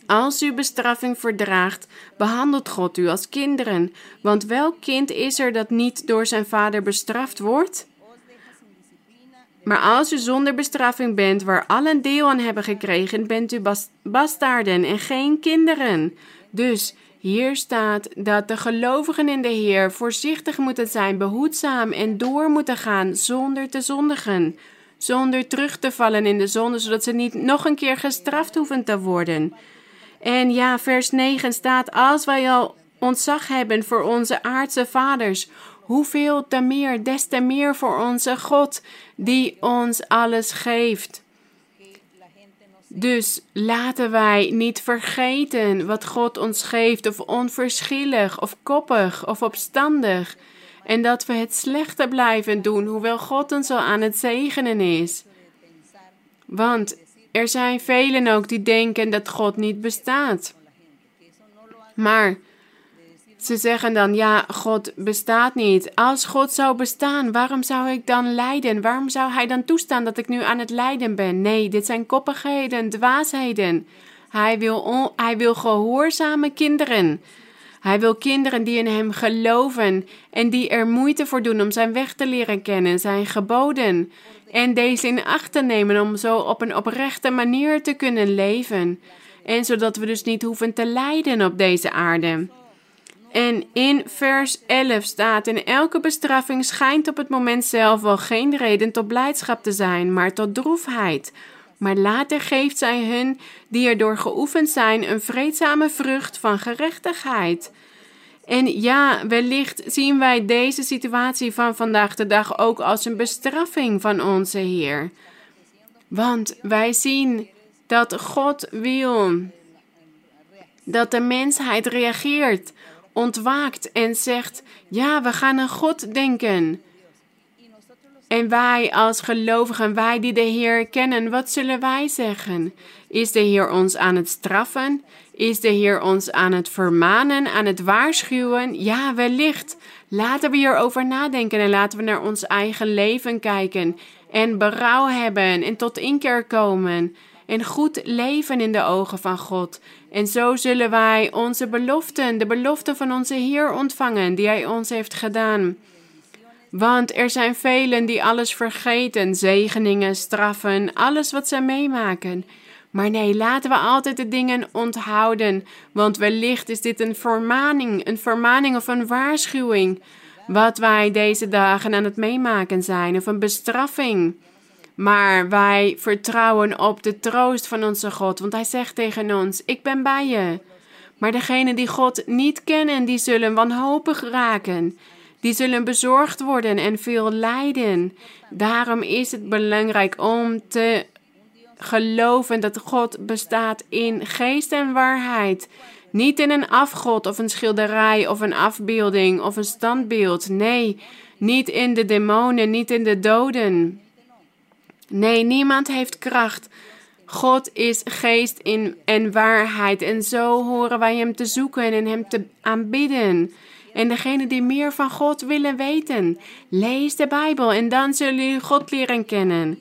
Als u bestraffing verdraagt, behandelt God u als kinderen. Want welk kind is er dat niet door zijn vader bestraft wordt? Maar als u zonder bestraffing bent, waar allen deel aan hebben gekregen, bent u bas bastaarden en geen kinderen. Dus hier staat dat de gelovigen in de Heer voorzichtig moeten zijn, behoedzaam en door moeten gaan zonder te zondigen. Zonder terug te vallen in de zonde, zodat ze niet nog een keer gestraft hoeven te worden. En ja, vers 9 staat: Als wij al ontzag hebben voor onze aardse vaders, hoeveel te meer, des te meer voor onze God, die ons alles geeft. Dus laten wij niet vergeten wat God ons geeft, of onverschillig, of koppig, of opstandig. En dat we het slechte blijven doen, hoewel God ons al aan het zegenen is. Want er zijn velen ook die denken dat God niet bestaat. Maar ze zeggen dan, ja, God bestaat niet. Als God zou bestaan, waarom zou ik dan lijden? Waarom zou Hij dan toestaan dat ik nu aan het lijden ben? Nee, dit zijn koppigheden, dwaasheden. Hij wil, hij wil gehoorzame kinderen. Hij wil kinderen die in Hem geloven en die er moeite voor doen om Zijn weg te leren kennen, Zijn geboden. En deze in acht te nemen om zo op een oprechte manier te kunnen leven. En zodat we dus niet hoeven te lijden op deze aarde. En in vers 11 staat: In elke bestraffing schijnt op het moment zelf wel geen reden tot blijdschap te zijn, maar tot droefheid. Maar later geeft zij hun die erdoor geoefend zijn een vreedzame vrucht van gerechtigheid. En ja, wellicht zien wij deze situatie van vandaag de dag ook als een bestraffing van onze Heer. Want wij zien dat God wil dat de mensheid reageert ontwaakt en zegt: Ja, we gaan aan God denken. En wij als gelovigen, wij die de Heer kennen, wat zullen wij zeggen? Is de Heer ons aan het straffen? Is de Heer ons aan het vermanen, aan het waarschuwen? Ja, wellicht. Laten we hierover nadenken en laten we naar ons eigen leven kijken en berouw hebben en tot inkeer komen en goed leven in de ogen van God. En zo zullen wij onze beloften, de beloften van onze Heer ontvangen, die Hij ons heeft gedaan. Want er zijn velen die alles vergeten, zegeningen, straffen, alles wat ze meemaken. Maar nee, laten we altijd de dingen onthouden, want wellicht is dit een vermaning, een vermaning of een waarschuwing, wat wij deze dagen aan het meemaken zijn, of een bestraffing. Maar wij vertrouwen op de troost van onze God, want Hij zegt tegen ons: Ik ben bij je. Maar degenen die God niet kennen, die zullen wanhopig raken. Die zullen bezorgd worden en veel lijden. Daarom is het belangrijk om te geloven dat God bestaat in geest en waarheid. Niet in een afgod of een schilderij of een afbeelding of een standbeeld. Nee, niet in de demonen, niet in de doden. Nee, niemand heeft kracht. God is geest in en waarheid. En zo horen wij Hem te zoeken en Hem te aanbidden. En degene die meer van God willen weten, lees de Bijbel en dan zullen jullie God leren kennen.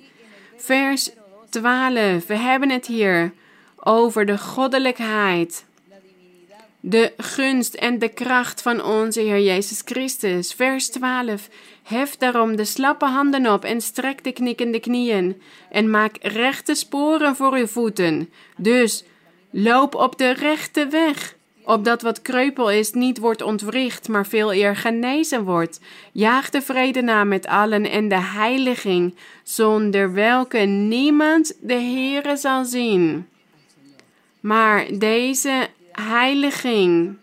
Vers 12, we hebben het hier over de goddelijkheid, de gunst en de kracht van onze Heer Jezus Christus. Vers 12, hef daarom de slappe handen op en strek de knikkende knieën en maak rechte sporen voor uw voeten. Dus loop op de rechte weg opdat wat kreupel is niet wordt ontwricht, maar veel eer genezen wordt. Jaag de vrede na met allen en de heiliging, zonder welke niemand de Heere zal zien. Maar deze heiliging,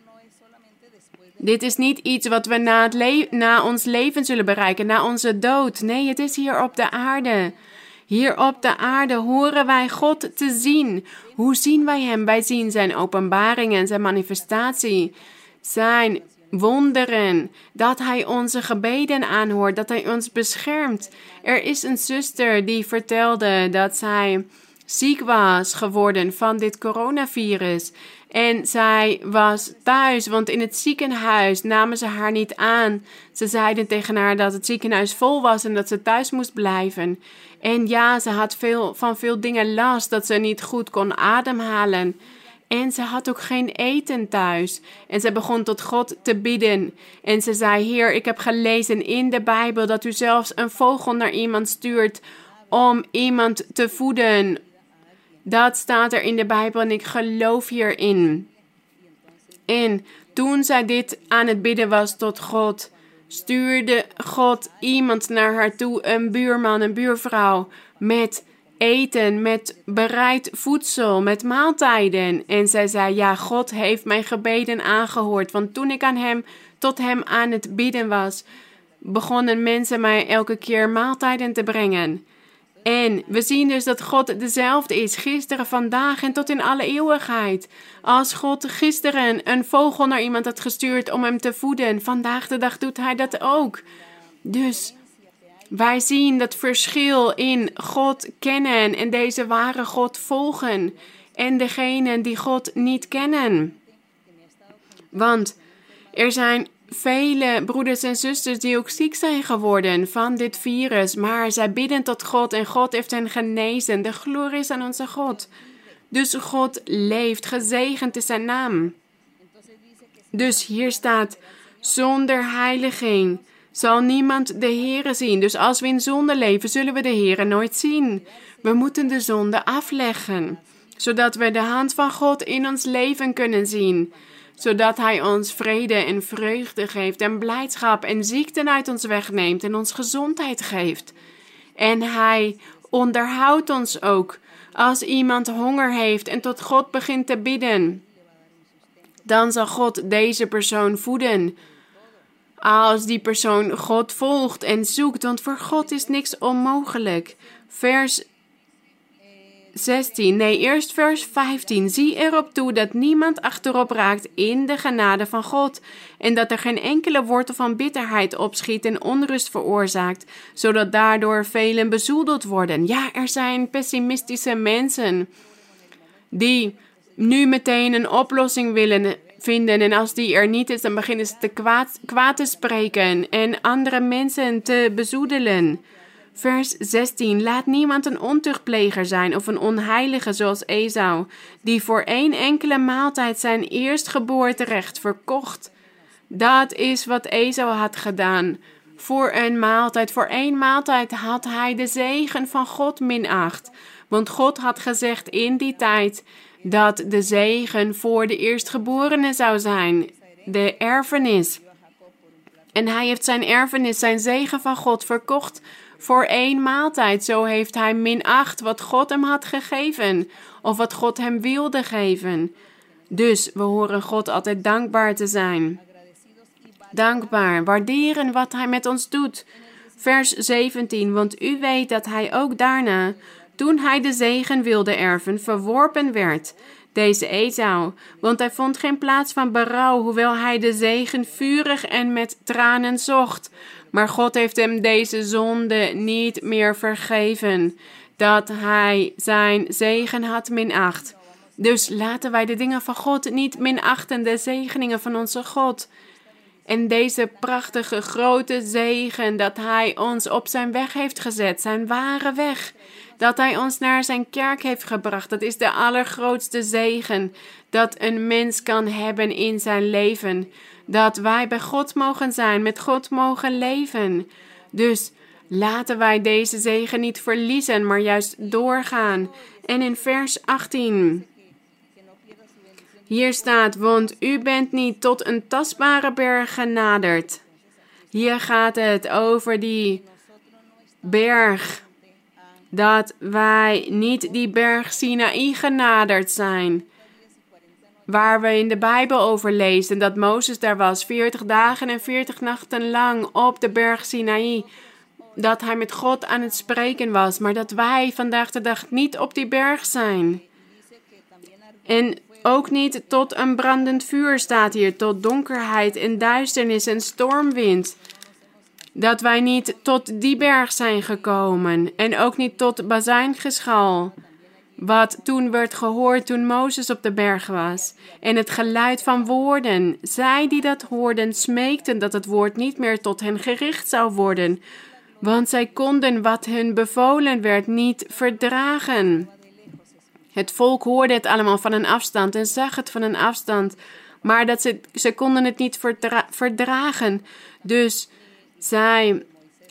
dit is niet iets wat we na, het na ons leven zullen bereiken, na onze dood. Nee, het is hier op de aarde. Hier op de aarde horen wij God te zien. Hoe zien wij Hem? Wij zien Zijn openbaringen en Zijn manifestatie, Zijn wonderen, dat Hij onze gebeden aanhoort, dat Hij ons beschermt. Er is een zuster die vertelde dat zij ziek was geworden van dit coronavirus. En zij was thuis, want in het ziekenhuis namen ze haar niet aan. Ze zeiden tegen haar dat het ziekenhuis vol was en dat ze thuis moest blijven. En ja, ze had veel, van veel dingen last, dat ze niet goed kon ademhalen. En ze had ook geen eten thuis. En ze begon tot God te bidden. En ze zei: Heer, ik heb gelezen in de Bijbel dat u zelfs een vogel naar iemand stuurt om iemand te voeden. Dat staat er in de Bijbel en ik geloof hierin. En toen zij dit aan het bidden was tot God, stuurde God iemand naar haar toe, een buurman, een buurvrouw, met eten, met bereid voedsel, met maaltijden. En zij zei: Ja, God heeft mijn gebeden aangehoord. Want toen ik aan hem, tot hem aan het bidden was, begonnen mensen mij elke keer maaltijden te brengen. En we zien dus dat God dezelfde is, gisteren, vandaag en tot in alle eeuwigheid. Als God gisteren een vogel naar iemand had gestuurd om hem te voeden, vandaag de dag doet hij dat ook. Dus wij zien dat verschil in God kennen en deze ware God volgen en degenen die God niet kennen. Want er zijn vele broeders en zusters die ook ziek zijn geworden van dit virus, maar zij bidden tot God en God heeft hen genezen. De glorie is aan onze God. Dus God leeft, gezegend is zijn naam. Dus hier staat, zonder heiliging zal niemand de Heere zien. Dus als we in zonde leven, zullen we de Heere nooit zien. We moeten de zonde afleggen, zodat we de hand van God in ons leven kunnen zien zodat Hij ons vrede en vreugde geeft en blijdschap en ziekten uit ons wegneemt en ons gezondheid geeft. En Hij onderhoudt ons ook als iemand honger heeft en tot God begint te bidden. Dan zal God deze persoon voeden. Als die persoon God volgt en zoekt, want voor God is niks onmogelijk. Vers 16. Nee, eerst vers 15. Zie erop toe dat niemand achterop raakt in de genade van God. En dat er geen enkele wortel van bitterheid opschiet en onrust veroorzaakt, zodat daardoor velen bezoedeld worden. Ja, er zijn pessimistische mensen die nu meteen een oplossing willen vinden. En als die er niet is, dan beginnen ze te kwaad, kwaad te spreken en andere mensen te bezoedelen. Vers 16. Laat niemand een ontuchtpleger zijn of een onheilige zoals Esau, die voor één enkele maaltijd zijn eerstgeboorterecht verkocht. Dat is wat Esau had gedaan. Voor een maaltijd, voor één maaltijd had hij de zegen van God minacht. Want God had gezegd in die tijd dat de zegen voor de eerstgeborene zou zijn, de erfenis. En hij heeft zijn erfenis, zijn zegen van God verkocht voor één maaltijd. Zo heeft hij minacht wat God hem had gegeven, of wat God hem wilde geven. Dus we horen God altijd dankbaar te zijn. Dankbaar, waarderen wat hij met ons doet. Vers 17, want u weet dat hij ook daarna, toen hij de zegen wilde erven, verworpen werd. deze Esau, want hij vond geen plaats van berouw, hoewel hij de zegen vurig en met tranen zocht. Maar God heeft hem deze zonde niet meer vergeven, dat hij zijn zegen had minacht. Dus laten wij de dingen van God niet minachten, de zegeningen van onze God. En deze prachtige grote zegen dat Hij ons op zijn weg heeft gezet, zijn ware weg. Dat Hij ons naar zijn kerk heeft gebracht. Dat is de allergrootste zegen dat een mens kan hebben in zijn leven. Dat wij bij God mogen zijn, met God mogen leven. Dus laten wij deze zegen niet verliezen, maar juist doorgaan. En in vers 18. Hier staat, want u bent niet tot een tastbare berg genaderd. Hier gaat het over die berg. Dat wij niet die berg Sinaï genaderd zijn. Waar we in de Bijbel over lezen dat Mozes daar was, 40 dagen en 40 nachten lang op de berg Sinaï. Dat hij met God aan het spreken was, maar dat wij vandaag de dag niet op die berg zijn. En ook niet tot een brandend vuur staat hier, tot donkerheid en duisternis en stormwind. Dat wij niet tot die berg zijn gekomen en ook niet tot bazuingeschal. Wat toen werd gehoord toen Mozes op de berg was. En het geluid van woorden. Zij die dat hoorden smeekten dat het woord niet meer tot hen gericht zou worden. Want zij konden wat hun bevolen werd niet verdragen. Het volk hoorde het allemaal van een afstand en zag het van een afstand, maar dat ze, ze konden het niet verdragen. Dus zij.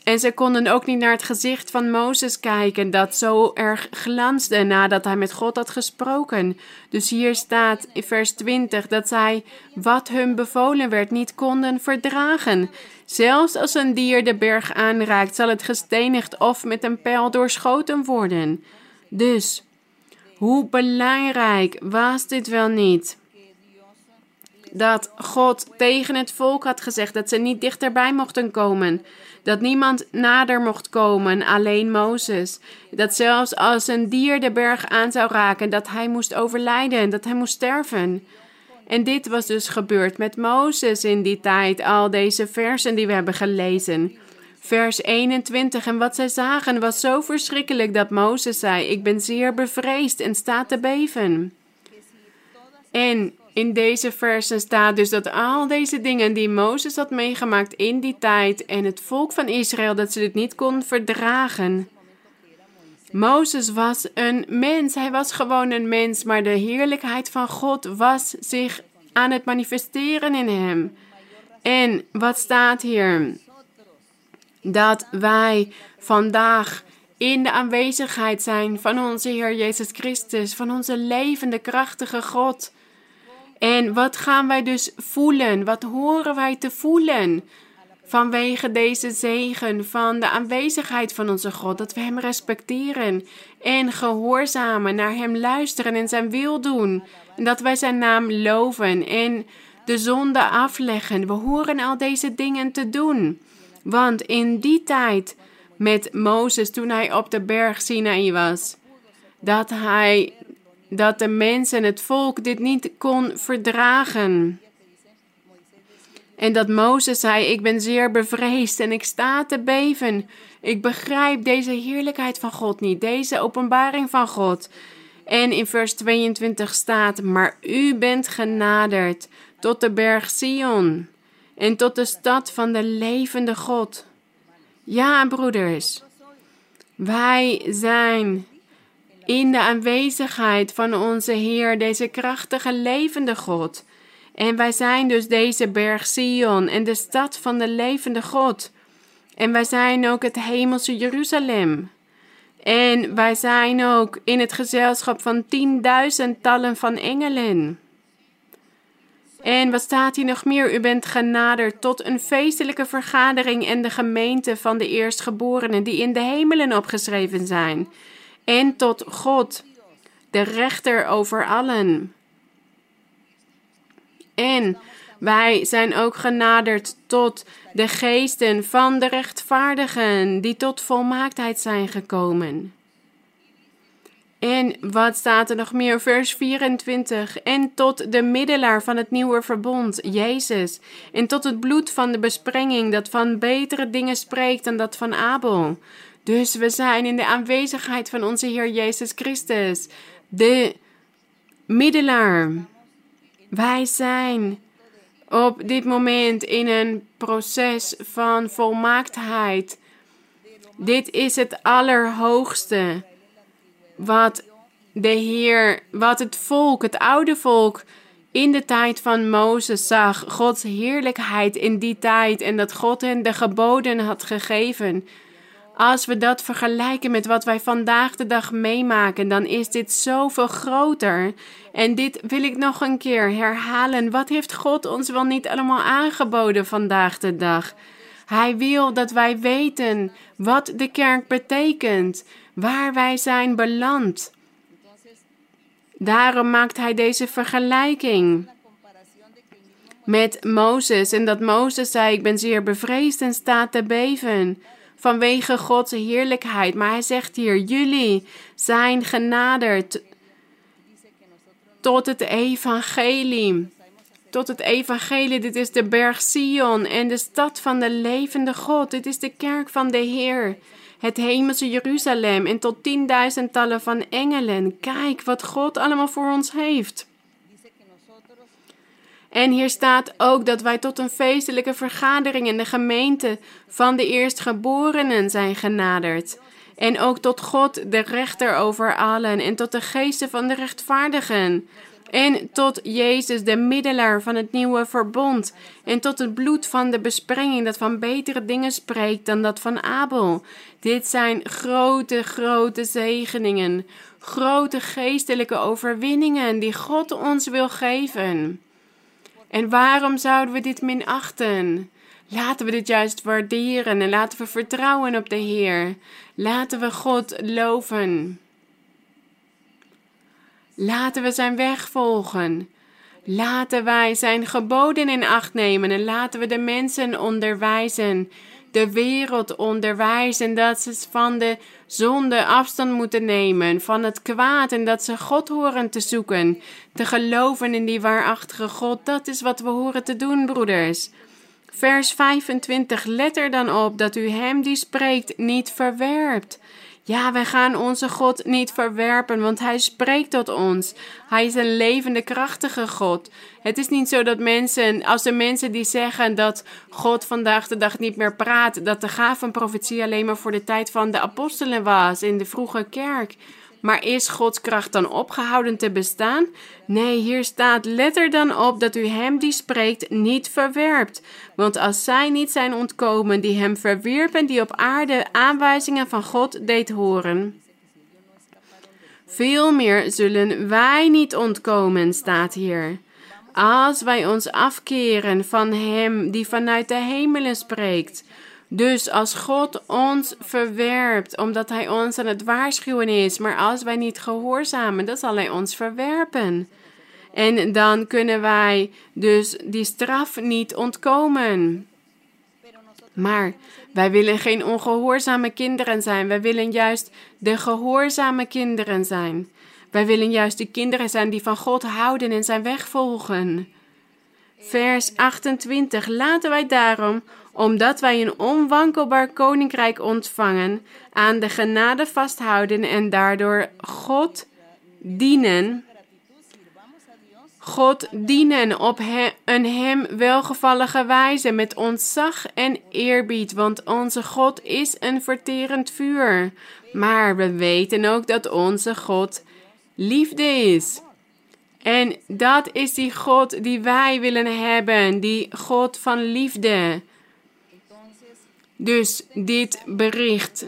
En ze konden ook niet naar het gezicht van Mozes kijken, dat zo erg glansde nadat hij met God had gesproken. Dus hier staat in vers 20 dat zij wat hun bevolen werd niet konden verdragen. Zelfs als een dier de berg aanraakt, zal het gestenigd of met een pijl doorschoten worden. Dus hoe belangrijk was dit wel niet? Dat God tegen het volk had gezegd dat ze niet dichterbij mochten komen. Dat niemand nader mocht komen, alleen Mozes. Dat zelfs als een dier de berg aan zou raken, dat hij moest overlijden, dat hij moest sterven. En dit was dus gebeurd met Mozes in die tijd, al deze versen die we hebben gelezen. Vers 21. En wat zij zagen was zo verschrikkelijk dat Mozes zei: Ik ben zeer bevreesd en sta te beven. En in deze versen staat dus dat al deze dingen die Mozes had meegemaakt in die tijd en het volk van Israël, dat ze dit niet kon verdragen. Mozes was een mens, hij was gewoon een mens, maar de heerlijkheid van God was zich aan het manifesteren in hem. En wat staat hier? dat wij vandaag in de aanwezigheid zijn van onze Heer Jezus Christus, van onze levende, krachtige God. En wat gaan wij dus voelen? Wat horen wij te voelen? Vanwege deze zegen van de aanwezigheid van onze God, dat we Hem respecteren en gehoorzamen, naar Hem luisteren en Zijn wil doen. En dat wij Zijn naam loven en de zonde afleggen. We horen al deze dingen te doen. Want in die tijd met Mozes, toen hij op de berg Sinaï was, dat hij, dat de mensen, het volk dit niet kon verdragen. En dat Mozes zei: Ik ben zeer bevreesd en ik sta te beven. Ik begrijp deze heerlijkheid van God niet, deze openbaring van God. En in vers 22 staat: Maar u bent genaderd tot de berg Sion en tot de stad van de levende God. Ja, broeders, wij zijn in de aanwezigheid van onze Heer, deze krachtige levende God. En wij zijn dus deze berg Sion en de stad van de levende God. En wij zijn ook het hemelse Jeruzalem. En wij zijn ook in het gezelschap van tienduizendtallen van engelen. En wat staat hier nog meer? U bent genaderd tot een feestelijke vergadering en de gemeente van de eerstgeborenen die in de hemelen opgeschreven zijn. En tot God, de rechter over allen. En wij zijn ook genaderd tot de geesten van de rechtvaardigen die tot volmaaktheid zijn gekomen. En wat staat er nog meer? Vers 24. En tot de middelaar van het nieuwe verbond, Jezus. En tot het bloed van de besprenging dat van betere dingen spreekt dan dat van Abel. Dus we zijn in de aanwezigheid van onze Heer Jezus Christus, de middelaar. Wij zijn op dit moment in een proces van volmaaktheid. Dit is het allerhoogste wat de Heer, wat het volk, het oude volk, in de tijd van Mozes zag. Gods heerlijkheid in die tijd en dat God hen de geboden had gegeven. Als we dat vergelijken met wat wij vandaag de dag meemaken, dan is dit zoveel groter. En dit wil ik nog een keer herhalen. Wat heeft God ons wel niet allemaal aangeboden vandaag de dag? Hij wil dat wij weten wat de kerk betekent, waar wij zijn beland. Daarom maakt hij deze vergelijking met Mozes. En dat Mozes zei: Ik ben zeer bevreesd en staat te beven vanwege Gods heerlijkheid. Maar hij zegt hier: Jullie zijn genaderd tot het evangelie. Tot het evangelie. Dit is de berg Sion en de stad van de levende God. Dit is de kerk van de Heer. Het hemelse Jeruzalem en tot tienduizendtallen van engelen. Kijk wat God allemaal voor ons heeft. En hier staat ook dat wij tot een feestelijke vergadering in de gemeente van de eerstgeborenen zijn genaderd. En ook tot God, de rechter over allen, en tot de geesten van de rechtvaardigen. En tot Jezus, de middelaar van het nieuwe verbond. En tot het bloed van de besprenging dat van betere dingen spreekt dan dat van Abel. Dit zijn grote, grote zegeningen. Grote geestelijke overwinningen die God ons wil geven. En waarom zouden we dit minachten? Laten we dit juist waarderen en laten we vertrouwen op de Heer. Laten we God loven. Laten we zijn weg volgen. Laten wij zijn geboden in acht nemen en laten we de mensen onderwijzen, de wereld onderwijzen dat ze van de zonde afstand moeten nemen, van het kwaad en dat ze God horen te zoeken, te geloven in die waarachtige God. Dat is wat we horen te doen, broeders. Vers 25. Let er dan op dat u hem die spreekt niet verwerpt. Ja, wij gaan onze God niet verwerpen, want Hij spreekt tot ons. Hij is een levende, krachtige God. Het is niet zo dat mensen, als de mensen die zeggen dat God vandaag de dag niet meer praat, dat de gaaf van profetie alleen maar voor de tijd van de apostelen was in de vroege kerk. Maar is Gods kracht dan opgehouden te bestaan? Nee, hier staat: let er dan op dat u hem die spreekt niet verwerpt. Want als zij niet zijn ontkomen die hem verwierpen, die op aarde aanwijzingen van God deed horen. Veel meer zullen wij niet ontkomen, staat hier. Als wij ons afkeren van Hem die vanuit de hemelen spreekt. Dus als God ons verwerpt, omdat Hij ons aan het waarschuwen is, maar als wij niet gehoorzamen, dan zal Hij ons verwerpen. En dan kunnen wij dus die straf niet ontkomen. Maar wij willen geen ongehoorzame kinderen zijn. Wij willen juist de gehoorzame kinderen zijn. Wij willen juist de kinderen zijn die van God houden en zijn weg volgen. Vers 28. Laten wij daarom, omdat wij een onwankelbaar koninkrijk ontvangen, aan de genade vasthouden en daardoor God dienen. God dienen op een hem welgevallige wijze met ontzag en eerbied, want onze God is een verterend vuur. Maar we weten ook dat onze God liefde is. En dat is die God die wij willen hebben, die God van liefde. Dus dit bericht.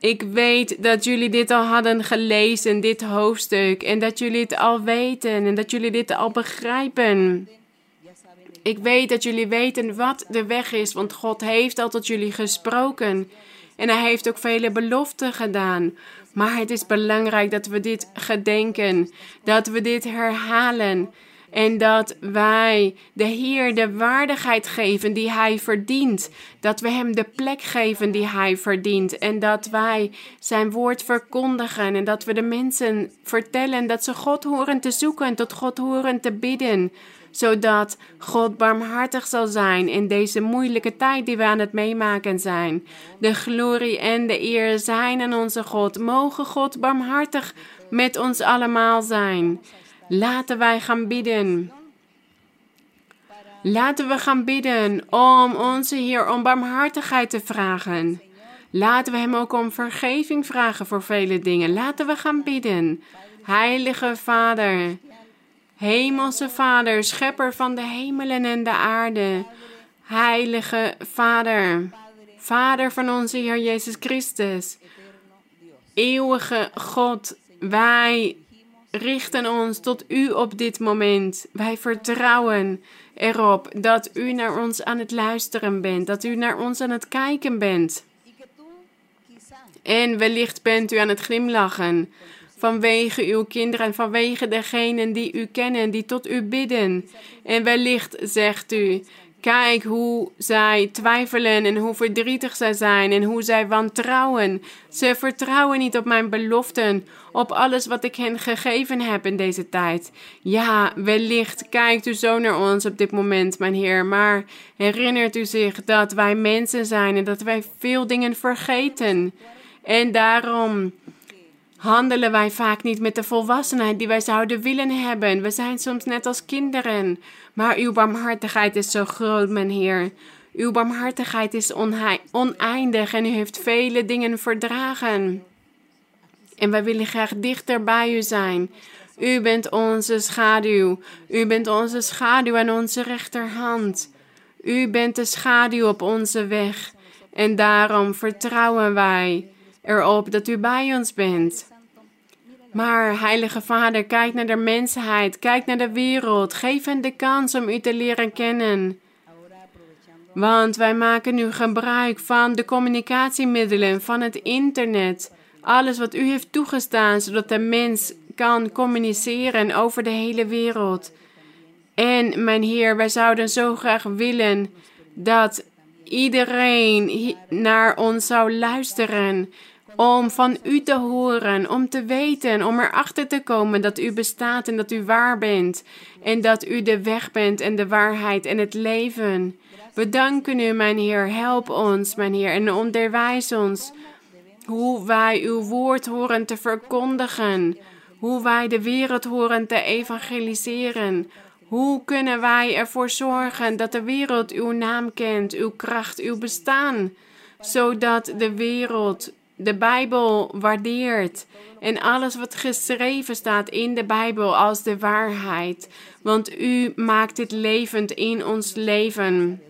Ik weet dat jullie dit al hadden gelezen, dit hoofdstuk, en dat jullie het al weten en dat jullie dit al begrijpen. Ik weet dat jullie weten wat de weg is, want God heeft al tot jullie gesproken. En hij heeft ook vele beloften gedaan. Maar het is belangrijk dat we dit gedenken, dat we dit herhalen. En dat wij de Heer de waardigheid geven die Hij verdient. Dat we Hem de plek geven die Hij verdient. En dat wij Zijn woord verkondigen. En dat we de mensen vertellen dat ze God horen te zoeken, tot God horen te bidden zodat God barmhartig zal zijn in deze moeilijke tijd die we aan het meemaken zijn. De glorie en de eer zijn aan onze God. Mogen God barmhartig met ons allemaal zijn. Laten wij gaan bidden. Laten we gaan bidden om onze Heer om barmhartigheid te vragen. Laten we Hem ook om vergeving vragen voor vele dingen. Laten we gaan bidden. Heilige Vader, Hemelse Vader, schepper van de hemelen en de aarde. Heilige Vader, Vader van onze Heer Jezus Christus. Eeuwige God, wij richten ons tot U op dit moment. Wij vertrouwen erop dat U naar ons aan het luisteren bent, dat U naar ons aan het kijken bent. En wellicht bent U aan het glimlachen vanwege uw kinderen en vanwege degenen die u kennen, die tot u bidden. En wellicht zegt u, kijk hoe zij twijfelen en hoe verdrietig zij zijn en hoe zij wantrouwen. Ze vertrouwen niet op mijn beloften, op alles wat ik hen gegeven heb in deze tijd. Ja, wellicht kijkt u zo naar ons op dit moment, mijn Heer, maar herinnert u zich dat wij mensen zijn en dat wij veel dingen vergeten. En daarom handelen wij vaak niet met de volwassenheid die wij zouden willen hebben. We zijn soms net als kinderen. Maar uw barmhartigheid is zo groot, mijn Heer. Uw barmhartigheid is oneindig en u heeft vele dingen verdragen. En wij willen graag dichter bij u zijn. U bent onze schaduw. U bent onze schaduw aan onze rechterhand. U bent de schaduw op onze weg. En daarom vertrouwen wij erop dat u bij ons bent. Maar, Heilige Vader, kijk naar de mensheid, kijk naar de wereld, geef hen de kans om u te leren kennen. Want wij maken nu gebruik van de communicatiemiddelen, van het internet, alles wat u heeft toegestaan, zodat de mens kan communiceren over de hele wereld. En, mijn Heer, wij zouden zo graag willen dat iedereen naar ons zou luisteren om van u te horen, om te weten, om erachter te komen dat u bestaat en dat u waar bent en dat u de weg bent en de waarheid en het leven. We danken u, mijn Heer. Help ons, mijn Heer, en onderwijs ons hoe wij uw woord horen te verkondigen, hoe wij de wereld horen te evangeliseren. Hoe kunnen wij ervoor zorgen dat de wereld uw naam kent, uw kracht, uw bestaan, zodat de wereld de Bijbel waardeert en alles wat geschreven staat in de Bijbel als de waarheid. Want u maakt het levend in ons leven.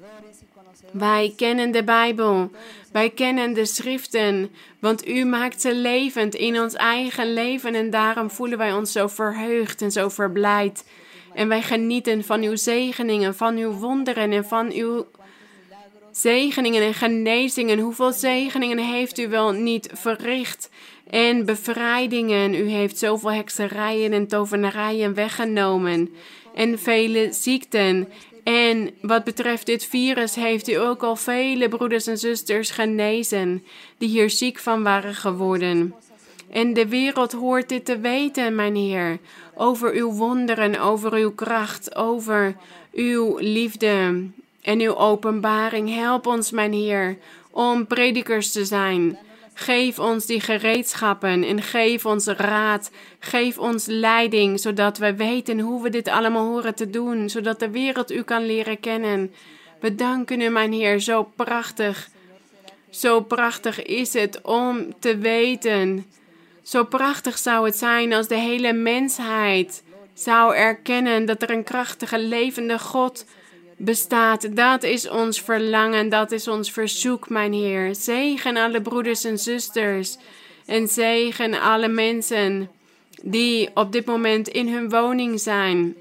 Wij kennen de Bijbel. Wij kennen de schriften, want u maakt ze levend in ons eigen leven en daarom voelen wij ons zo verheugd en zo verblijd. En wij genieten van uw zegeningen, van uw wonderen en van uw zegeningen en genezingen. Hoeveel zegeningen heeft u wel niet verricht? En bevrijdingen. U heeft zoveel hekserijen en tovenarijen weggenomen. En vele ziekten. En wat betreft dit virus heeft u ook al vele broeders en zusters genezen die hier ziek van waren geworden. En de wereld hoort dit te weten, mijn Heer, over uw wonderen, over uw kracht, over uw liefde, en uw openbaring. Help ons, mijn Heer, om predikers te zijn. Geef ons die gereedschappen en geef ons raad. Geef ons leiding, zodat we weten hoe we dit allemaal horen te doen, zodat de wereld u kan leren kennen. We danken u, mijn Heer, zo prachtig. Zo prachtig is het om te weten. Zo prachtig zou het zijn als de hele mensheid zou erkennen dat er een krachtige, levende God bestaat. Dat is ons verlangen, dat is ons verzoek, mijn Heer. Zegen alle broeders en zusters en zegen alle mensen die op dit moment in hun woning zijn.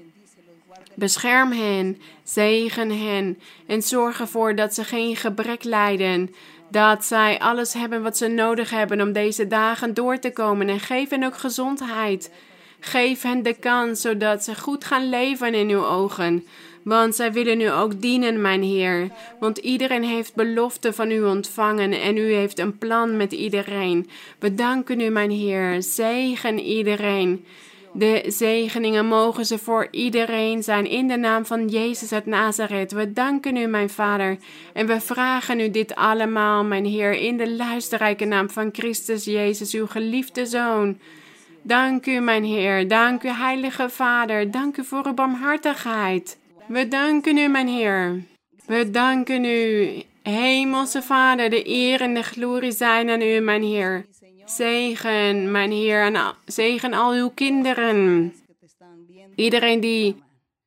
Bescherm hen, zegen hen en zorg ervoor dat ze geen gebrek lijden. Dat zij alles hebben wat ze nodig hebben om deze dagen door te komen. En geef hen ook gezondheid. Geef hen de kans, zodat ze goed gaan leven in uw ogen. Want zij willen u ook dienen, mijn Heer. Want iedereen heeft belofte van u ontvangen en u heeft een plan met iedereen. We danken u, mijn Heer. Zegen iedereen. De zegeningen mogen ze voor iedereen zijn in de naam van Jezus uit Nazareth. We danken u, mijn Vader, en we vragen u dit allemaal, mijn Heer, in de luisterrijke naam van Christus Jezus, uw geliefde Zoon. Dank u, mijn Heer. Dank u, Heilige Vader. Dank u voor uw barmhartigheid. We danken u, mijn Heer. We danken u, Hemelse Vader. De eer en de glorie zijn aan u, mijn Heer. Zegen, mijn Heer, en zegen al uw kinderen. Iedereen die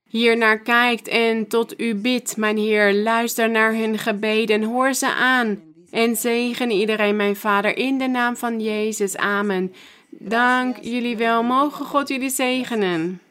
hier naar kijkt en tot u bidt, mijn Heer, luister naar hun gebeden, hoor ze aan. En zegen iedereen, mijn Vader, in de naam van Jezus. Amen. Dank jullie wel. Mogen God jullie zegenen.